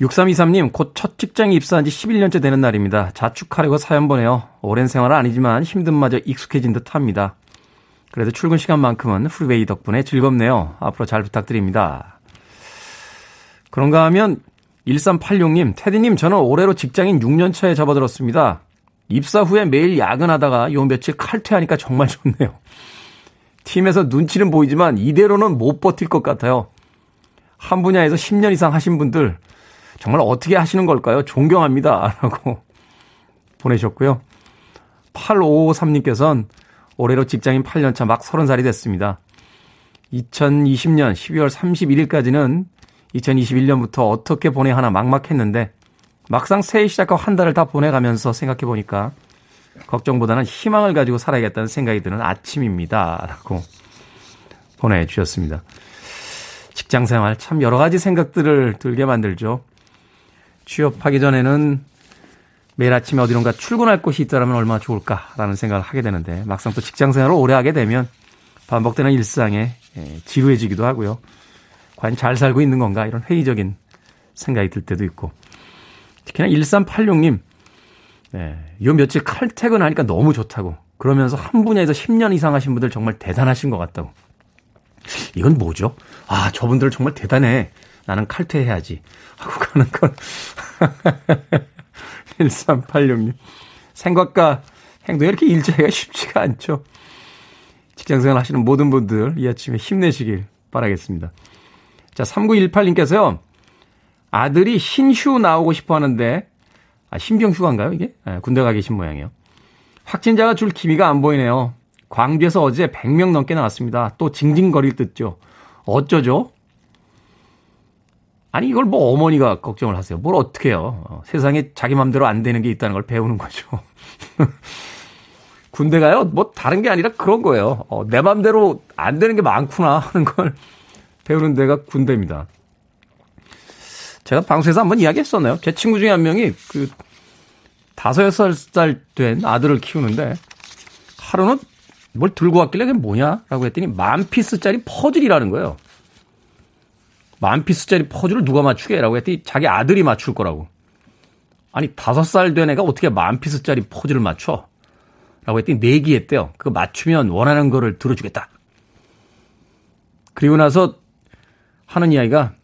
6323님, 곧 첫 직장에 입사한 지 11년째 되는 날입니다. 자축하려고 사연 보내요. 오랜 생활은 아니지만 힘든마저 익숙해진 듯 합니다. 그래도 출근 시간만큼은 프리웨이 덕분에 즐겁네요. 앞으로 잘 부탁드립니다. 그런가 하면 1386님, 테디님, 저는 올해로 직장인 6년차에 접어들었습니다. 입사 후에 매일 야근하다가 요 며칠 칼퇴하니까 정말 좋네요. 팀에서 눈치는 보이지만 이대로는 못 버틸 것 같아요. 한 분야에서 10년 이상 하신 분들 정말 어떻게 하시는 걸까요? 존경합니다. *laughs* 라고 보내셨고요. 8553님께서는 올해로 직장인 8년차 막 30살이 됐습니다. 2020년 12월 31일까지는 2021년부터 어떻게 보내야 하나 막막했는데 막상 새해 시작과 한 달을 다 보내가면서 생각해 보니까 걱정보다는 희망을 가지고 살아야겠다는 생각이 드는 아침입니다. 라고 보내주셨습니다. 직장 생활 참 여러 가지 생각들을 들게 만들죠. 취업하기 전에는 매일 아침에 어디론가 출근할 곳이 있다면 얼마나 좋을까라는 생각을 하게 되는데 막상 또 직장 생활을 오래 하게 되면 반복되는 일상에 예, 지루해지기도 하고요. 과연 잘 살고 있는 건가 이런 회의적인 생각이 들 때도 있고 특히나 1386님 네, 요 며칠 칼퇴근하니까 너무 좋다고 그러면서 한 분야에서 10년 이상 하신 분들 정말 대단하신 것 같다고 이건 뭐죠? 아 저분들 정말 대단해 나는 칼퇴해야지 하고 가는 건 *laughs* 1386님 생각과 행동이 이렇게 일자리가 쉽지가 않죠. 직장생활 하시는 모든 분들 이 아침에 힘내시길 바라겠습니다. 자, 3918님께서요. 아들이 신휴 나오고 싶어 하는데, 아, 신병 휴가인가요, 이게? 네, 군대 가 계신 모양이에요. 확진자가 줄 기미가 안 보이네요. 광주에서 어제 100명 넘게 나왔습니다. 또 징징거릴 듯죠. 어쩌죠? 아니, 이걸 뭐 어머니가 걱정을 하세요. 뭘 어떻게 해요. 어, 세상에 자기 맘대로 안 되는 게 있다는 걸 배우는 거죠. *laughs* 군대 가요? 뭐 다른 게 아니라 그런 거예요. 어, 내 맘대로 안 되는 게 많구나 하는 걸 *laughs* 배우는 데가 군대입니다. 제가 방송에서 한번 이야기했었나요? 제 친구 중에 한 명이 그 다섯 여섯 살 된 아들을 키우는데 하루는 뭘 들고 왔길래 그게 뭐냐라고 했더니 만 piece짜리 퍼즐이라는 거예요. 만 piece짜리 퍼즐을 누가 맞추게라고 했더니 자기 아들이 맞출 거라고. 아니 다섯 살 된 애가 어떻게 만 piece짜리 퍼즐을 맞춰? 라고 했더니 내기했대요. 그거 맞추면 원하는 거를 들어주겠다. 그리고 나서 하는 이야기가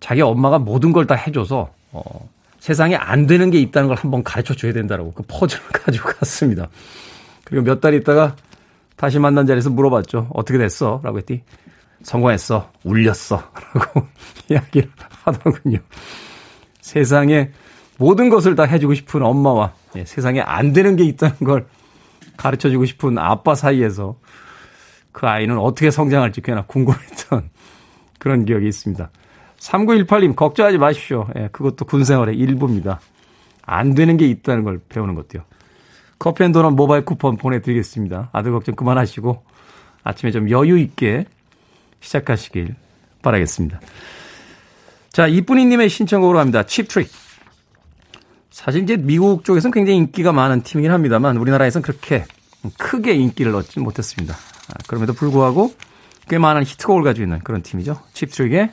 자기 엄마가 모든 걸 다 해줘서 어, 세상에 안 되는 게 있다는 걸 한번 가르쳐 줘야 된다라고 그 퍼즐을 *laughs* 가지고 갔습니다. 그리고 몇 달 있다가 다시 만난 자리에서 물어봤죠. 어떻게 됐어? 라고 했더니 성공했어. 울렸어. *laughs* 라고 *laughs* 이야기를 하더군요. 세상에 모든 것을 다 해주고 싶은 엄마와 예, 세상에 안 되는 게 있다는 걸 가르쳐 주고 싶은 아빠 사이에서 그 아이는 어떻게 성장할지 꽤나 궁금했던 그런 기억이 있습니다. 3918님, 걱정하지 마십시오. 예, 그것도 군생활의 일부입니다. 안 되는 게 있다는 걸 배우는 것도요. 커피 and 도넛 모바일 쿠폰 보내드리겠습니다. 아들 걱정 그만하시고 아침에 좀 여유 있게 시작하시길 바라겠습니다. 자, 이쁜이님의 신청곡으로 합니다. 칩트릭. 사실 이제 미국 쪽에서는 굉장히 인기가 많은 팀이긴 합니다만 우리나라에서는 그렇게 크게 인기를 얻지 못했습니다. 아, 그럼에도 불구하고 꽤 많은 히트곡을 가지고 있는 그런 팀이죠. 칩트릭의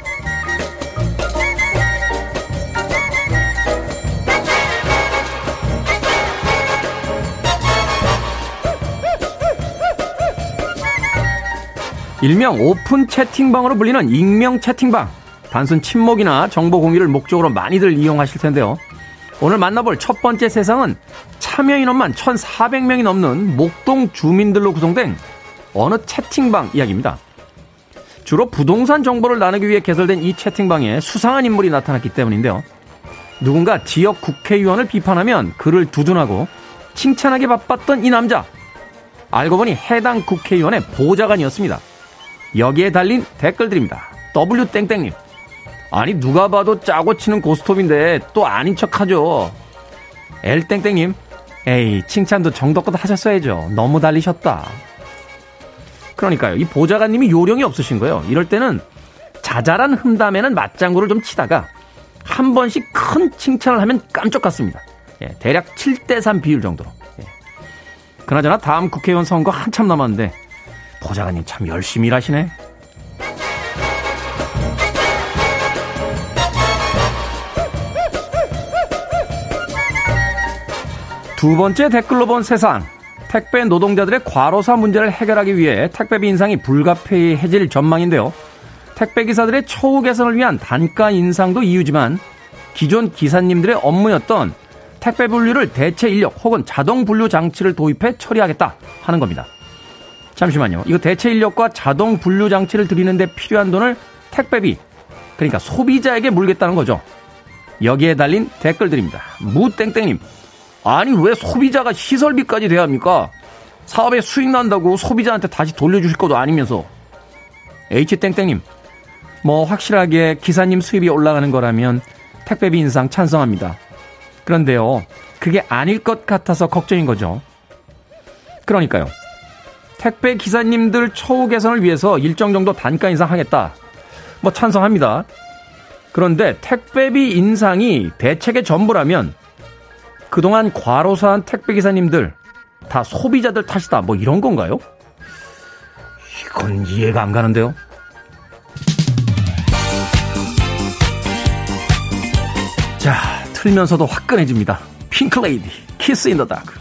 일명 오픈 채팅방으로 불리는 익명 채팅방. 단순 친목이나 정보 공유를 목적으로 많이들 이용하실 텐데요. 오늘 만나볼 첫 번째 세상은 참여 인원만 1,400명이 넘는 목동 주민들로 구성된 어느 채팅방 이야기입니다. 주로 부동산 정보를 나누기 위해 개설된 이 채팅방에 수상한 인물이 나타났기 때문인데요. 누군가 지역 국회의원을 비판하면 그를 두둔하고 칭찬하게 바빴던 이 남자. 알고 보니 해당 국회의원의 보좌관이었습니다. 여기에 달린 댓글들입니다. W땡땡님. 아니, 누가 봐도 짜고 치는 고스톱인데 또 아닌 척 하죠. L땡땡님. 에이, 칭찬도 정도껏 하셨어야죠. 너무 달리셨다. 그러니까요. 이 보좌관님이 요령이 없으신 거예요. 이럴 때는 자잘한 흠담에는 맞장구를 좀 치다가 한 번씩 큰 칭찬을 하면 깜짝 같습니다. 예, 대략 7대3 비율 정도로. 예. 그나저나 다음 국회의원 선거 한참 남았는데 보좌관님 참 열심히 일하시네. 두 번째 댓글로 본 세상. 택배 노동자들의 과로사 문제를 해결하기 위해 택배비 인상이 불가피해질 전망인데요. 택배 기사들의 처우 개선을 위한 단가 인상도 이유지만 기존 기사님들의 업무였던 택배 분류를 대체 인력 혹은 자동 분류 장치를 도입해 처리하겠다 하는 겁니다. 잠시만요. 이거 대체 인력과 자동 분류 장치를 들이는데 필요한 돈을 택배비, 그러니까 소비자에게 물겠다는 거죠. 여기에 달린 댓글들입니다. 무땡땡님, 아니 왜 소비자가 시설비까지 돼야 합니까? 사업에 수익 난다고 소비자한테 다시 돌려주실 것도 아니면서. H땡땡님, 뭐 확실하게 기사님 수입이 올라가는 거라면 택배비 인상 찬성합니다. 그런데요, 그게 아닐 것 같아서 걱정인 거죠. 그러니까요. 택배 기사님들 처우 개선을 위해서 일정 정도 단가 인상하겠다. 뭐 찬성합니다. 그런데 택배비 인상이 대책의 전부라면 그동안 과로사한 택배 기사님들 다 소비자들 탓이다. 뭐 이런 건가요? 이건 이해가 안 가는데요. 자, 틀면서도 화끈해집니다. 핑클레이디, 키스 인 더 다크.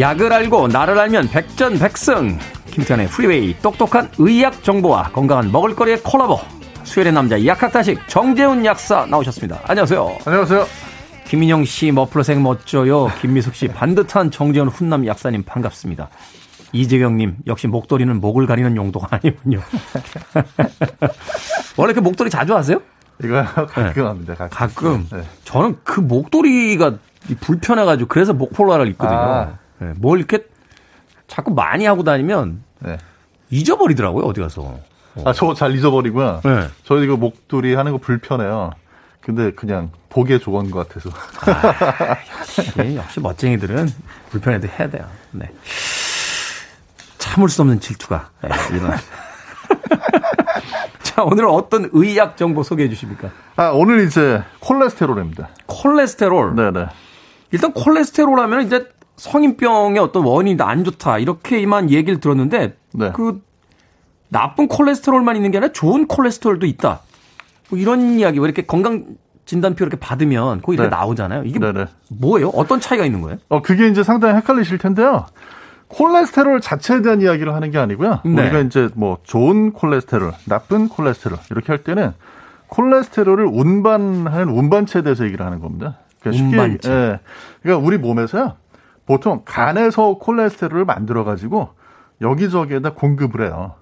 약을 알고 나를 알면 백전백승. 김태현의 프리웨이 똑똑한 의학 정보와 건강한 먹을거리의 콜라보. 수요일의 남자 약학다식 정재훈 약사 나오셨습니다. 안녕하세요. 안녕하세요. 김인영 씨 머플러색 멋져요. 김미숙 씨 반듯한 정재훈 훈남 약사님 반갑습니다. 이재경님 역시 목도리는 목을 가리는 용도가 아니군요. *laughs* 원래 그 목도리 자주 하세요? 이거 가끔 네. 합니다. 가끔. 가끔. 네. 저는 그 목도리가 불편해가지고 그래서 목폴라를 입거든요. 아. 네, 뭘 이렇게 자꾸 많이 하고 다니면 네. 잊어버리더라고요 어디 가서. 어. 아저 잘 잊어버리고요. 네. 저 이거 목도리 하는 거 불편해요. 근데 그냥 보기에 좋은 것 같아서. 아, 역시, 역시 멋쟁이들은 불편해도 해야 돼요. 네. 참을 수 없는 질투가 네, 일어나. *laughs* 자, 오늘은 어떤 의학 정보 소개해 주십니까? 아, 오늘 이제 콜레스테롤입니다. 콜레스테롤? 네네. 일단 콜레스테롤 하면 이제 성인병의 어떤 원인이 안 좋다 이렇게만 얘기를 들었는데 네. 그 나쁜 콜레스테롤만 있는 게 아니라 좋은 콜레스테롤도 있다. 뭐 이런 이야기 왜 이렇게 건강 진단표 이렇게 받으면 거기 이렇게 네. 나오잖아요. 이게 네네. 뭐예요? 어떤 차이가 있는 거예요? 어 그게 이제 상당히 헷갈리실 텐데요. 콜레스테롤 자체에 대한 이야기를 하는 게 아니고요. 네. 우리가 이제 뭐 좋은 콜레스테롤, 나쁜 콜레스테롤 이렇게 할 때는 콜레스테롤을 운반하는 운반체에 대해서 얘기를 하는 겁니다. 그러니까 운반체. 예. 그러니까 우리 몸에서요. 보통 간에서 콜레스테롤을 만들어 가지고 여기저기에다 공급을 해요.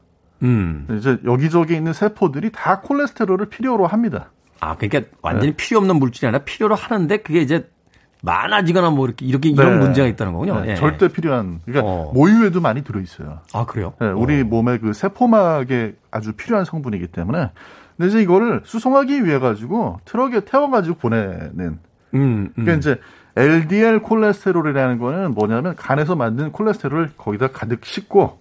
음. 이제 여기저기 있는 세포들이 다 콜레스테롤을 필요로 합니다. 아, 그러니까 완전히 네. 필요 없는 물질이 아니라 필요로 하는데 그게 이제 많아지거나 뭐 이렇게 이렇게 이런 네. 문제가 있다는 거군요. 네. 예. 절대 필요한 그러니까 어. 모유에도 많이 들어 있어요. 아 그래요? 네, 우리 어. 몸의 그 세포막에 아주 필요한 성분이기 때문에 근데 이제 이거를 수송하기 위해 가지고 트럭에 태워 가지고 보내는 음, 음. 그러니까 이제 LDL 콜레스테롤이라는 거는 뭐냐면 간에서 만든 콜레스테롤을 거기다 가득 싣고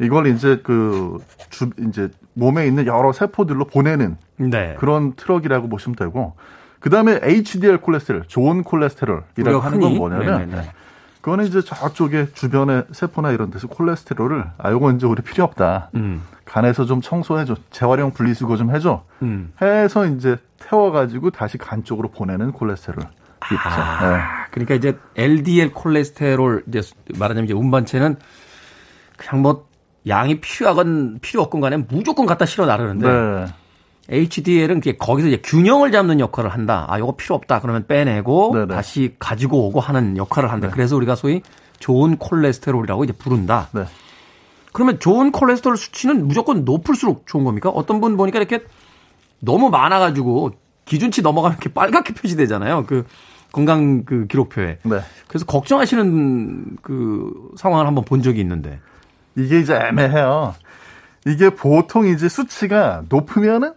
이걸 이제 그 주, 이제 몸에 있는 여러 세포들로 보내는 네. 그런 트럭이라고 보시면 되고 그 다음에 HDL 콜레스테롤, 좋은 콜레스테롤이라고 하는 건 뭐냐면 네네네. 그거는 이제 저쪽에 주변의 세포나 이런 데서 콜레스테롤을 아 요건 이제 우리 필요 없다. 음. 간에서 좀 청소해줘, 재활용 분리수거 좀 해줘. 음. 해서 이제 태워가지고 다시 간 쪽으로 보내는 콜레스테롤. 아, 네. 그러니까 이제 LDL 콜레스테롤 이제 말하자면 이제 운반체는 그냥 뭐 양이 필요하건 필요 없건 간에 무조건 갖다 실어 나르는데 네. HDL은 거기서 이제 균형을 잡는 역할을 한다. 아, 요거 필요 없다. 그러면 빼내고 네네. 다시 가지고 오고 하는 역할을 한다. 네. 그래서 우리가 소위 좋은 콜레스테롤이라고 이제 부른다. 네. 그러면 좋은 콜레스테롤 수치는 무조건 높을수록 좋은 겁니까? 어떤 분 보니까 이렇게 너무 많아가지고 기준치 넘어가면 이렇게 빨갛게 표시되잖아요. 그 건강 그 기록표에. 네. 그래서 걱정하시는 그 상황을 한번 본 적이 있는데. 이게 이제 애매해요. 이게 보통 이제 수치가 높으면은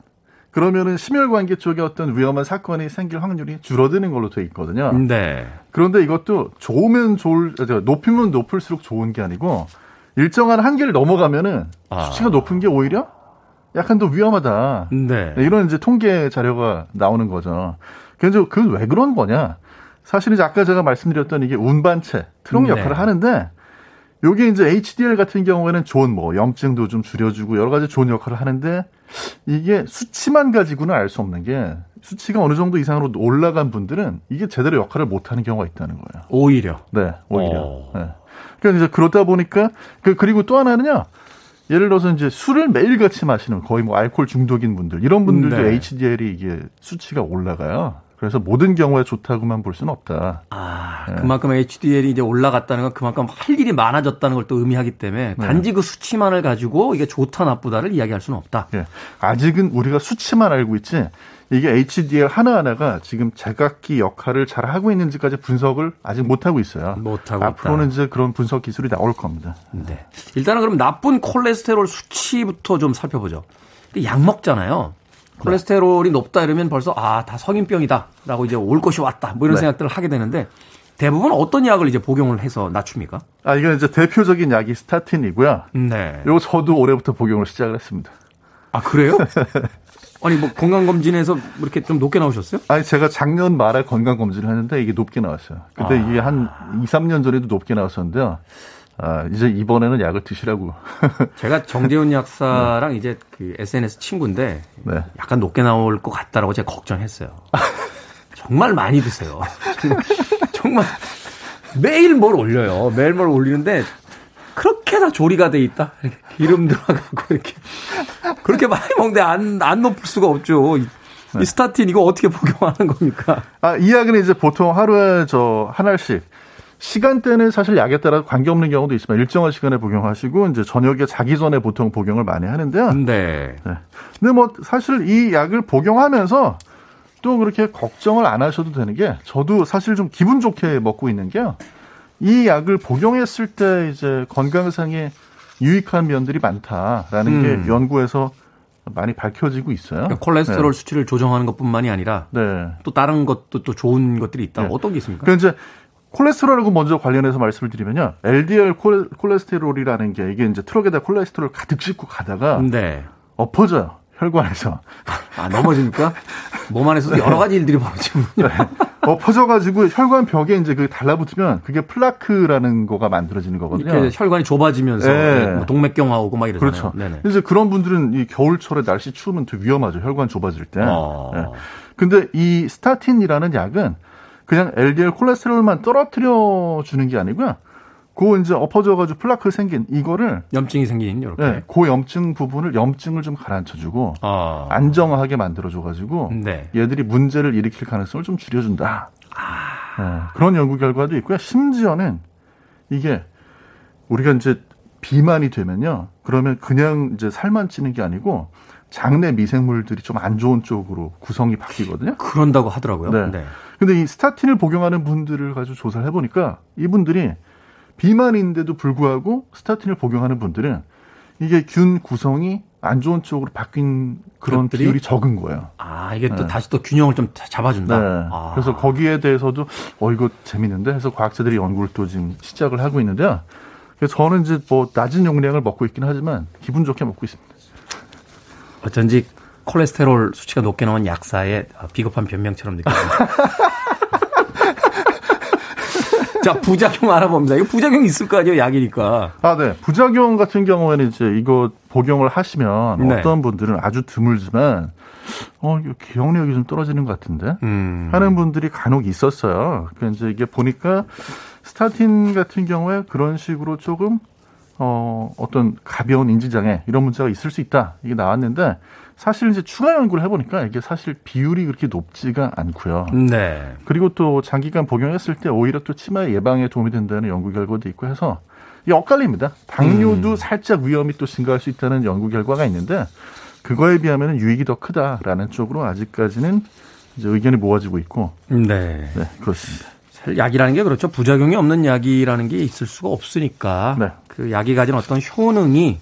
그러면은 심혈관계 쪽에 어떤 위험한 사건이 생길 확률이 줄어드는 걸로 돼 있거든요. 네. 그런데 이것도 좋으면 좋을, 높이면 높을수록 좋은 게 아니고 일정한 한계를 넘어가면은 아. 수치가 높은 게 오히려 약간 더 위험하다. 네. 이런 이제 통계 자료가 나오는 거죠. 그래서 그건 왜 그런 거냐? 사실은 이제 아까 제가 말씀드렸던 이게 운반체, 트럭 네. 역할을 하는데 요게 이제 HDL 같은 경우에는 좋은 뭐 염증도 좀 줄여주고 여러 가지 좋은 역할을 하는데 이게 수치만 가지고는 알 수 없는 게 수치가 어느 정도 이상으로 올라간 분들은 이게 제대로 역할을 못하는 경우가 있다는 거예요. 오히려. 네, 오히려. 어. 네. 그러니까 이제 그러다 보니까 그 그리고 또 하나는요. 예를 들어서 이제 술을 매일같이 마시는 거의 뭐 알코올 중독인 분들 이런 분들도 네. HDL이 이게 수치가 올라가요. 그래서 모든 경우에 좋다고만 볼 수는 없다. 아, 네. 그만큼 HDL이 이제 올라갔다는 건 그만큼 할 일이 많아졌다는 걸 또 의미하기 때문에 네. 단지 그 수치만을 가지고 이게 좋다 나쁘다를 이야기할 수는 없다. 네. 아직은 우리가 수치만 알고 있지 이게 HDL 하나하나가 지금 제각기 역할을 잘 하고 있는지까지 분석을 아직 못 하고 있어요. 못 하고 앞으로는 있다. 이제 그런 분석 기술이 나올 겁니다. 네. 일단은 그럼 나쁜 콜레스테롤 수치부터 좀 살펴보죠. 약 먹잖아요. 콜레스테롤이 높다 이러면 벌써 아 다 성인병이다라고 이제 올 것이 왔다 뭐 이런 네. 생각들을 하게 되는데 대부분 어떤 약을 이제 복용을 해서 낮춥니까? 아 이건 이제 대표적인 약이 스타틴이고요. 네. 이거 저도 올해부터 복용을 시작을 했습니다. 아 그래요? *laughs* 아니 뭐 건강 검진에서 이렇게 좀 높게 나오셨어요? 아니 제가 작년 말에 건강 검진을 했는데 이게 높게 나왔어요. 근데 아. 이게 한 2, 3년 전에도 높게 나왔었는데요. 아, 이제 이번에는 약을 드시라고. *laughs* 제가 정재훈 약사랑 네. 이제 그 SNS 친구인데 네. 약간 높게 나올 것 같다라고 제가 걱정했어요. *laughs* 정말 많이 드세요. *laughs* 정말 매일 뭘 올려요. 매일 뭘 올리는데 그렇게 다 조리가 돼 있다. 이렇게 기름 들어가고 이렇게 그렇게 많이 먹는데 안 안 높을 수가 없죠. 이, 네. 이 스타틴 이거 어떻게 복용하는 겁니까? 아, 이 약은 이제 보통 하루에 저한 알씩 시간대는 사실 약에 따라 관계없는 경우도 있지만 일정한 시간에 복용하시고 이제 저녁에 자기 전에 보통 복용을 많이 하는데요. 네. 네. 근데 뭐 사실 이 약을 복용하면서 또 그렇게 걱정을 안 하셔도 되는 게 저도 사실 좀 기분 좋게 먹고 있는 게요. 이 약을 복용했을 때 이제 건강상에 유익한 면들이 많다라는 음. 게 연구에서 많이 밝혀지고 있어요. 그러니까 콜레스테롤 네. 수치를 조정하는 것뿐만이 아니라 네. 또 다른 것도 또 좋은 것들이 있다. 네. 어떤 게 있습니까? 그 이제 콜레스테롤하고 먼저 관련해서 말씀을 드리면요. LDL 콜레스테롤이라는 게 이게 이제 트럭에다 콜레스테롤 가득 싣고 가다가 네. 엎어져요. 혈관에서. 아, 넘어지니까? 몸 안에서도 여러 가지 일들이 벌어지군요. 네. 엎어져가지고 혈관 벽에 이제 그 달라붙으면 그게 플라크라는 거가 만들어지는 거거든요. 이렇게 혈관이 좁아지면서 네. 네. 뭐 동맥경화 오고 막 이러잖아요. 그렇죠. 네네. 이제 그런 분들은 이 겨울철에 날씨 추우면 더 위험하죠. 혈관 좁아질 때. 어. 네. 근데 이 스타틴이라는 약은 그냥 LDL 콜레스테롤만 떨어뜨려 주는 게 아니고요. 그 이제 엎어져가지고 플라크 생긴 이거를 염증이 생긴 이렇게 네, 그 염증 부분을 염증을 좀 가라앉혀주고 아. 안정하게 만들어줘가지고 네. 얘들이 문제를 일으킬 가능성을 좀 줄여준다. 아. 네, 그런 연구 결과도 있고요. 심지어는 이게 우리가 이제 비만이 되면요, 그러면 그냥 이제 살만 찌는 게 아니고 장내 미생물들이 좀 안 좋은 쪽으로 구성이 바뀌거든요. 그런다고 하더라고요. 네. 네. 근데 이 스타틴을 복용하는 분들을 가지고 조사를 해보니까 이분들이 비만인데도 불구하고 스타틴을 복용하는 분들은 이게 균 구성이 안 좋은 쪽으로 바뀐 그런 것들이? 비율이 적은 거예요. 아, 이게 또 네. 다시 또 균형을 좀 잡아준다? 네. 아. 그래서 거기에 대해서도, 어, 이거 재밌는데 해서 과학자들이 연구를 또 지금 시작을 하고 있는데요. 그래서 저는 이제 뭐 낮은 용량을 먹고 있긴 하지만 기분 좋게 먹고 있습니다. 어쩐지 콜레스테롤 수치가 높게 나온 약사의 비겁한 변명처럼 느껴집니다. *laughs* 자, 부작용 알아봅니다. 이거 부작용 있을 거 아니에요, 약이니까. 아, 네. 부작용 같은 경우에는 이제 이거 복용을 하시면 네. 어떤 분들은 아주 드물지만 어, 이거 기억력이 좀 떨어지는 것 같은데 음. 하는 분들이 간혹 있었어요. 그 이제 이게 보니까 스타틴 같은 경우에 그런 식으로 조금 어, 어떤 가벼운 인지장애 이런 문제가 있을 수 있다. 이게 나왔는데 사실 이제 추가 연구를 해보니까 이게 사실 비율이 그렇게 높지가 않고요. 네. 그리고 또 장기간 복용했을 때 오히려 또 치마 예방에 도움이 된다는 연구 결과도 있고 해서 이게 엇갈립니다. 당뇨도 음. 살짝 위험이 또 증가할 수 있다는 연구 결과가 있는데 그거에 비하면 유익이 더 크다라는 쪽으로 아직까지는 이제 의견이 모아지고 있고. 네. 네, 그렇습니다. 약이라는 게 그렇죠. 부작용이 없는 약이라는 게 있을 수가 없으니까 네. 그 약이 가진 어떤 효능이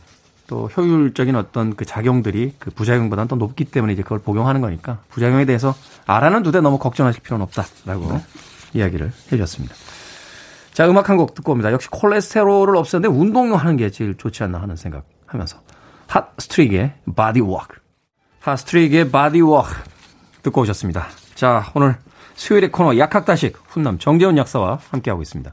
또 효율적인 어떤 그 작용들이 그 부작용보다는 더 높기 때문에 이제 그걸 복용하는 거니까 부작용에 대해서 알아는 두되 너무 걱정하실 필요는 없다라고 네. 이야기를 해주셨습니다. 자, 음악 한 곡 듣고 옵니다. 역시 콜레스테롤을 없애는데 운동을 하는 게 제일 좋지 않나 하는 생각 하면서 Hot Streak의 Body Work. Hot Streak의 Body Work 듣고 오셨습니다. 자, 오늘 수요일의 코너 약학다식 훈남 정재훈 약사와 함께하고 있습니다.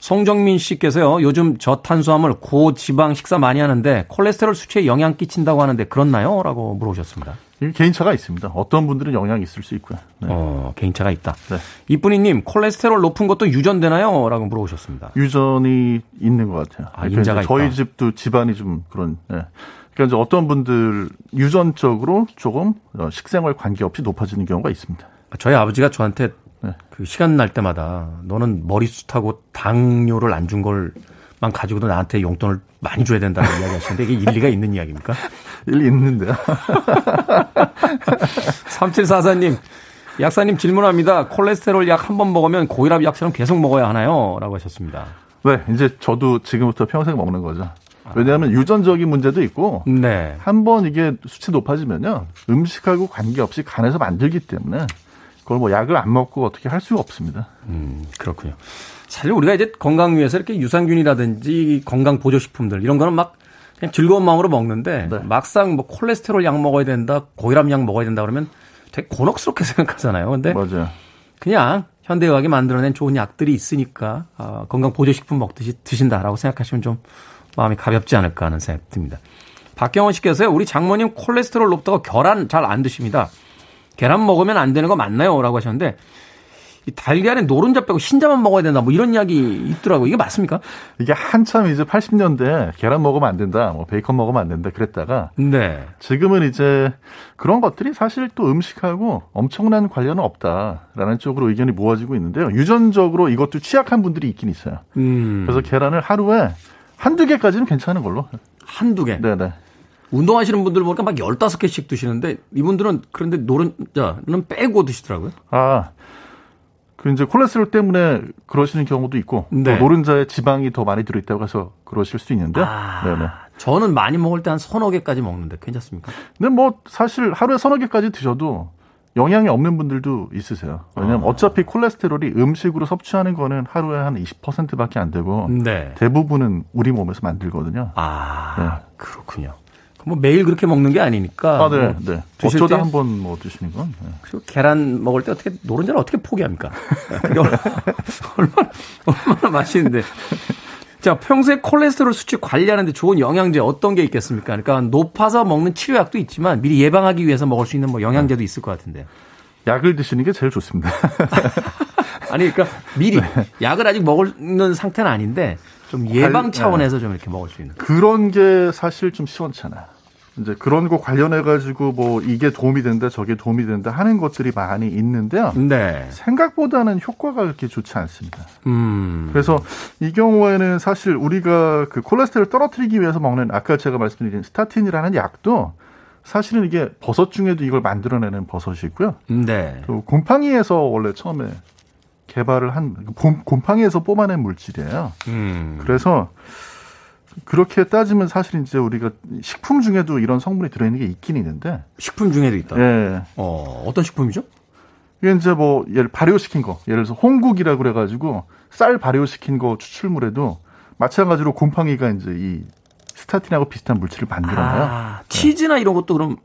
송정민 씨께서요, 요즘 저탄수화물 고지방 식사 많이 하는데 콜레스테롤 수치에 영향 끼친다고 하는데 그렇나요? 라고 물어보셨습니다. 개인차가 있습니다. 어떤 분들은 영향이 있을 수 있고요. 네. 어, 개인차가 있다. 네. 이쁜이님, 콜레스테롤 높은 것도 유전되나요? 라고 물어보셨습니다. 유전이 있는 것 같아요. 아, 그러니까 인자가 저희 있다. 집도 집안이 좀 그런, 네. 그러니까 이제 어떤 분들 유전적으로 조금 어, 식생활 관계없이 높아지는 경우가 있습니다. 저희 아버지가 저한테 네. 그 시간 날 때마다 너는 머리숱하고 당뇨를 안 준 걸만 가지고도 나한테 용돈을 많이 줘야 된다는 이야기 하시는데 이게 일리가 있는 이야기입니까? *laughs* 일리 있는데요. 3744님, *laughs* 약사님 질문합니다. 콜레스테롤 약 한 번 먹으면 고혈압 약처럼 계속 먹어야 하나요? 라고 하셨습니다. 네, 이제 저도 지금부터 평생 먹는 거죠. 왜냐하면 유전적인 문제도 있고 네. 한번 이게 수치 높아지면요 음식하고 관계없이 간에서 만들기 때문에 그걸 뭐 약을 안 먹고 어떻게 할 수가 없습니다. 음, 그렇군요. 사실 우리가 이제 건강 위해서 이렇게 유산균이라든지 건강 보조식품들 이런 거는 막 그냥 즐거운 마음으로 먹는데 네. 막상 뭐 콜레스테롤 약 먹어야 된다, 고혈압 약 먹어야 된다 그러면 되게 곤혹스럽게 *laughs* 생각하잖아요. 근데 맞아요. 그냥 현대의학이 만들어낸 좋은 약들이 있으니까 어, 건강 보조식품 먹듯이 드신다라고 생각하시면 좀 마음이 가볍지 않을까 하는 생각이 듭니다. 박경원 씨께서요. 우리 장모님 콜레스테롤 높다고 계란 잘안 드십니다. 계란 먹으면 안 되는 거 맞나요? 라고 하셨는데 이 달걀에 노른자 빼고 흰자만 먹어야 된다. 뭐 이런 이야기 있더라고요. 이게 맞습니까? 이게 한참 이제 80년대 계란 먹으면 안 된다. 뭐 베이컨 먹으면 안 된다. 그랬다가 네. 지금은 이제 그런 것들이 사실 또 음식하고 엄청난 관련은 없다라는 쪽으로 의견이 모아지고 있는데요. 유전적으로 이것도 취약한 분들이 있긴 있어요. 음. 그래서 계란을 하루에 한두 개까지는 괜찮은 걸로. 한두 개. 네네. 운동하시는 분들 보니까 막 15개씩 드시는데 이분들은 그런데 노른자는 빼고 드시더라고요. 아. 그 이제 콜레스테롤 때문에 그러시는 경우도 있고 네. 또 노른자에 지방이 더 많이 들어 있다고 해서 그러실 수 있는데. 아, 네네. 저는 많이 먹을 때 한 서너 개까지 먹는데 괜찮습니까? 근데 뭐 사실 하루에 서너 개까지 드셔도 영향이 없는 분들도 있으세요. 왜냐하면 아. 어차피 콜레스테롤이 음식으로 섭취하는 거는 하루에 한 20%밖에 안 되고 네. 대부분은 우리 몸에서 만들거든요. 아, 네. 그렇군요. 뭐 매일 그렇게 먹는 게 아니니까. 아, 네, 뭐 네. 어쩌다 때- 한번 뭐 드시는 건. 네. 그리고 계란 먹을 때 어떻게 노른자를 어떻게 포기합니까? *laughs* 그게 얼마나, 얼마나 맛있는데. 자, 평소에 콜레스테롤 수치 관리하는데 좋은 영양제 어떤 게 있겠습니까? 그러니까 높아서 먹는 치료약도 있지만 미리 예방하기 위해서 먹을 수 있는 뭐 영양제도 있을 것 같은데. 약을 드시는 게 제일 좋습니다. *laughs* 아니 그러니까 미리 약을 아직 먹는 상태는 아닌데 좀 예방 관- 차원에서 좀 이렇게 먹을 수 있는. 그런 게 사실 좀 시원찮아요. 이제 그런 거 관련해 가지고 뭐 이게 도움이 된다, 저게 도움이 된다 하는 것들이 많이 있는데요. 네. 생각보다는 효과가 그렇게 좋지 않습니다. 음. 그래서 이 경우에는 사실 우리가 그 콜레스테롤 떨어뜨리기 위해서 먹는 아까 제가 말씀드린 스타틴이라는 약도 사실은 이게 버섯 중에도 이걸 만들어내는 버섯이고요. 네. 또 곰팡이에서 원래 처음에 개발을 한 곰, 곰팡이에서 뽑아낸 물질이에요. 음. 그래서 그렇게 따지면 사실 이제 우리가 식품 중에도 이런 성분이 들어있는 게 있긴 있는데, 식품 중에도 있다. 예. 어, 어떤 식품이죠? 이게 이제 뭐 예를 발효시킨 거, 예를 들어서 홍국이라고 그래가지고 쌀 발효시킨 거 추출물에도 마찬가지로 곰팡이가 이제 이 스타틴하고 비슷한 물질을 만들어내요. 아, 치즈나 이런 것도 그럼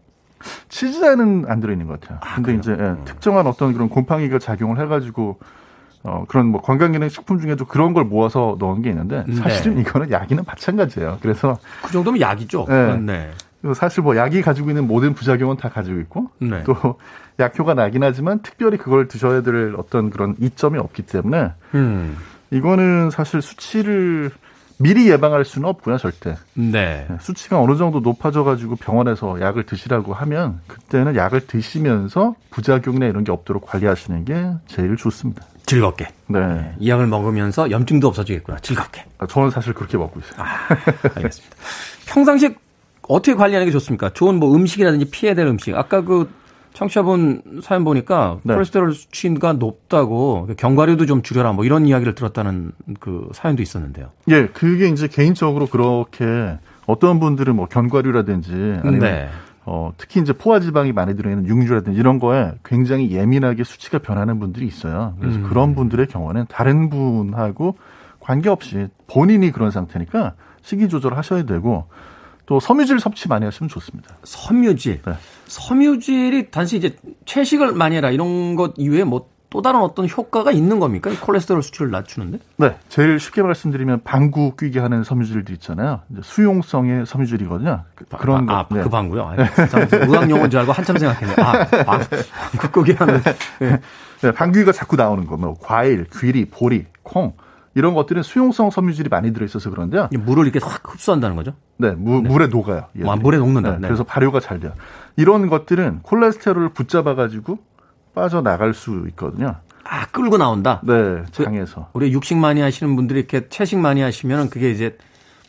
치즈에는 안 들어있는 것 같아요. 아, 근데 그래요? 이제 예, 음. 특정한 어떤 그런 곰팡이가 작용을 해가지고 어, 그런 뭐 건강기능 식품 중에도 그런 걸 모아서 넣은 게 있는데 네. 사실은 이거는 약이는 마찬가지예요. 그래서 그 정도면 약이죠. 네. 네. 사실 뭐 약이 가지고 있는 모든 부작용은 다 가지고 있고 네. 또 약효가 나긴 하지만 특별히 그걸 드셔야 될 어떤 그런 이점이 없기 때문에 음. 이거는 사실 수치를 미리 예방할 수는 없고요, 절대. 네. 수치가 어느 정도 높아져가지고 병원에서 약을 드시라고 하면 그때는 약을 드시면서 부작용이나 이런 게 없도록 관리하시는 게 제일 좋습니다. 즐겁게. 네. 이 약을 먹으면서 염증도 없어지겠구나. 즐겁게. 아, 저는 사실 그렇게 먹고 있어요. 아, 알겠습니다. 평상시에 어떻게 관리하는 게 좋습니까? 좋은 뭐 음식이라든지 피해야 될 음식. 아까 그 청취자분 사연 보니까 네. 콜레스테롤 수치가 높다고 견과류도 좀 줄여라 뭐 이런 이야기를 들었다는 그 사연도 있었는데요. 예, 그게 이제 개인적으로 그렇게 어떤 분들은 뭐 견과류라든지 아니면 네. 어, 특히 이제 포화 지방이 많이 들어있는 육류라든지 이런 거에 굉장히 예민하게 수치가 변하는 분들이 있어요. 그래서 음. 그런 분들의 경우는 다른 분하고 관계없이 본인이 그런 상태니까 식이 조절하셔야 되고 또 섬유질 섭취 많이 하시면 좋습니다. 섬유질. 네. 섬유질이 단지 이제 채식을 많이 해라 이런 것 이외에 뭐 또 다른 어떤 효과가 있는 겁니까? 콜레스테롤 수치를 낮추는데? 네. 제일 쉽게 말씀드리면 방구 끼게 하는 섬유질들 있잖아요. 수용성의 섬유질이거든요. 그, 런 아, 거. 아, 네. 그 방구요? 아, 의학 용어인 줄 알고 한참 생각했네. 아, 방구 끼게 하는. 네. 네, 방귀가 자꾸 나오는 거. 뭐 과일, 귀리, 보리, 콩. 이런 것들은 수용성 섬유질이 많이 들어있어서 그런데요. 물을 이렇게 확 흡수한다는 거죠? 네, 무, 네. 물에 녹아요. 아, 물에 녹는다. 네, 네. 그래서 발효가 잘 돼요. 이런 것들은 콜레스테롤을 붙잡아가지고 빠져나갈 수 있거든요. 아, 끌고 나온다? 네, 장에서. 그, 우리 육식 많이 하시는 분들이 이렇게 채식 많이 하시면은 그게 이제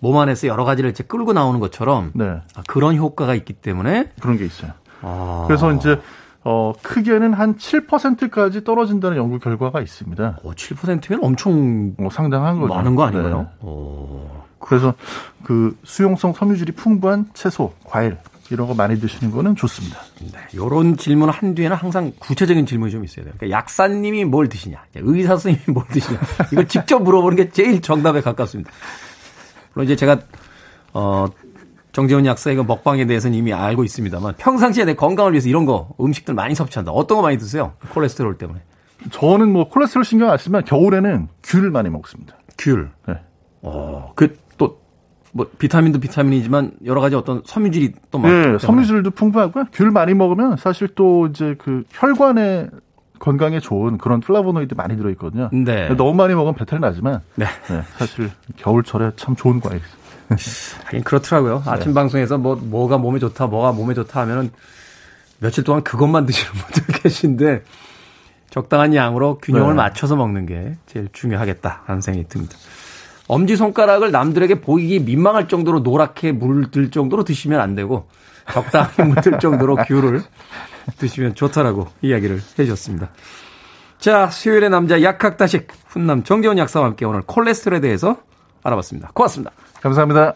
몸 안에서 여러 가지를 이제 끌고 나오는 것처럼 네. 아, 그런 효과가 있기 때문에 그런 게 있어요. 아. 그래서 이제 어, 크게는 한 7%까지 떨어진다는 연구 결과가 있습니다. 어, 7%면 엄청 어, 상당한 거죠. 많은 거 아닌가요? 네. 어. 그래서 그 수용성 섬유질이 풍부한 채소, 과일 이런 거 많이 드시는 거는 좋습니다. 네, 이런 질문 한 뒤에는 항상 구체적인 질문이 좀 있어야 돼요. 그러니까 약사님이 뭘 드시냐, 의사 선생님이 뭘 드시냐, 이걸 직접 물어보는 게 제일 정답에 가깝습니다. 물론 이제 제가 어 정재훈 약사의 그 먹방에 대해서는 이미 알고 있습니다만 평상시에 내 건강을 위해서 이런 거 음식들 많이 섭취한다. 어떤 거 많이 드세요? 콜레스테롤 때문에. 저는 뭐 콜레스테롤 신경 안 쓰면 겨울에는 귤 많이 먹습니다. 귤. 네. 어, 그 뭐 비타민도 비타민이지만 여러 가지 어떤 섬유질이 또 많고. 네, 섬유질도 풍부하고요. 귤 많이 먹으면 사실 또 이제 그 혈관에 건강에 좋은 그런 플라보노이드 많이 들어있거든요. 네. 너무 많이 먹으면 배탈 나지만 네. 네, 사실 겨울철에 참 좋은 과일이죠. *laughs* 하긴 그렇더라고요. 네. 아침 방송에서 뭐 뭐가 몸에 좋다, 뭐가 몸에 좋다 하면은 며칠 동안 그것만 드시는 *laughs* 분들 계신데 적당한 양으로 균형을 네. 맞춰서 먹는 게 제일 중요하겠다 하는 생각이 듭니다. 엄지손가락을 남들에게 보이기 민망할 정도로 노랗게 물들 정도로 드시면 안 되고 적당히 물들 정도로 귤을 드시면 좋다라고 이야기를 해주셨습니다. 자, 수요일의 남자 약학다식 훈남 정재원 약사와 함께 오늘 콜레스테롤에 대해서 알아봤습니다. 고맙습니다. 감사합니다.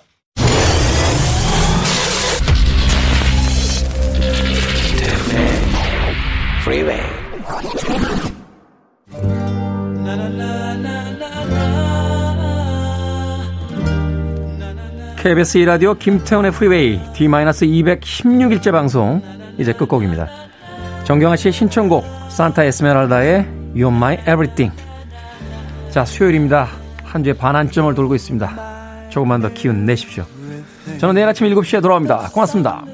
KBS 2라디오 김태훈의 프리웨이 D-216일째 방송 이제 끝곡입니다. 정경아 씨의 신청곡 산타 에스메랄다의 You're My Everything 자 수요일입니다. 한 주에 반환점을 돌고 있습니다. 조금만 더 기운 내십시오. 저는 내일 아침 7시에 돌아옵니다. 고맙습니다.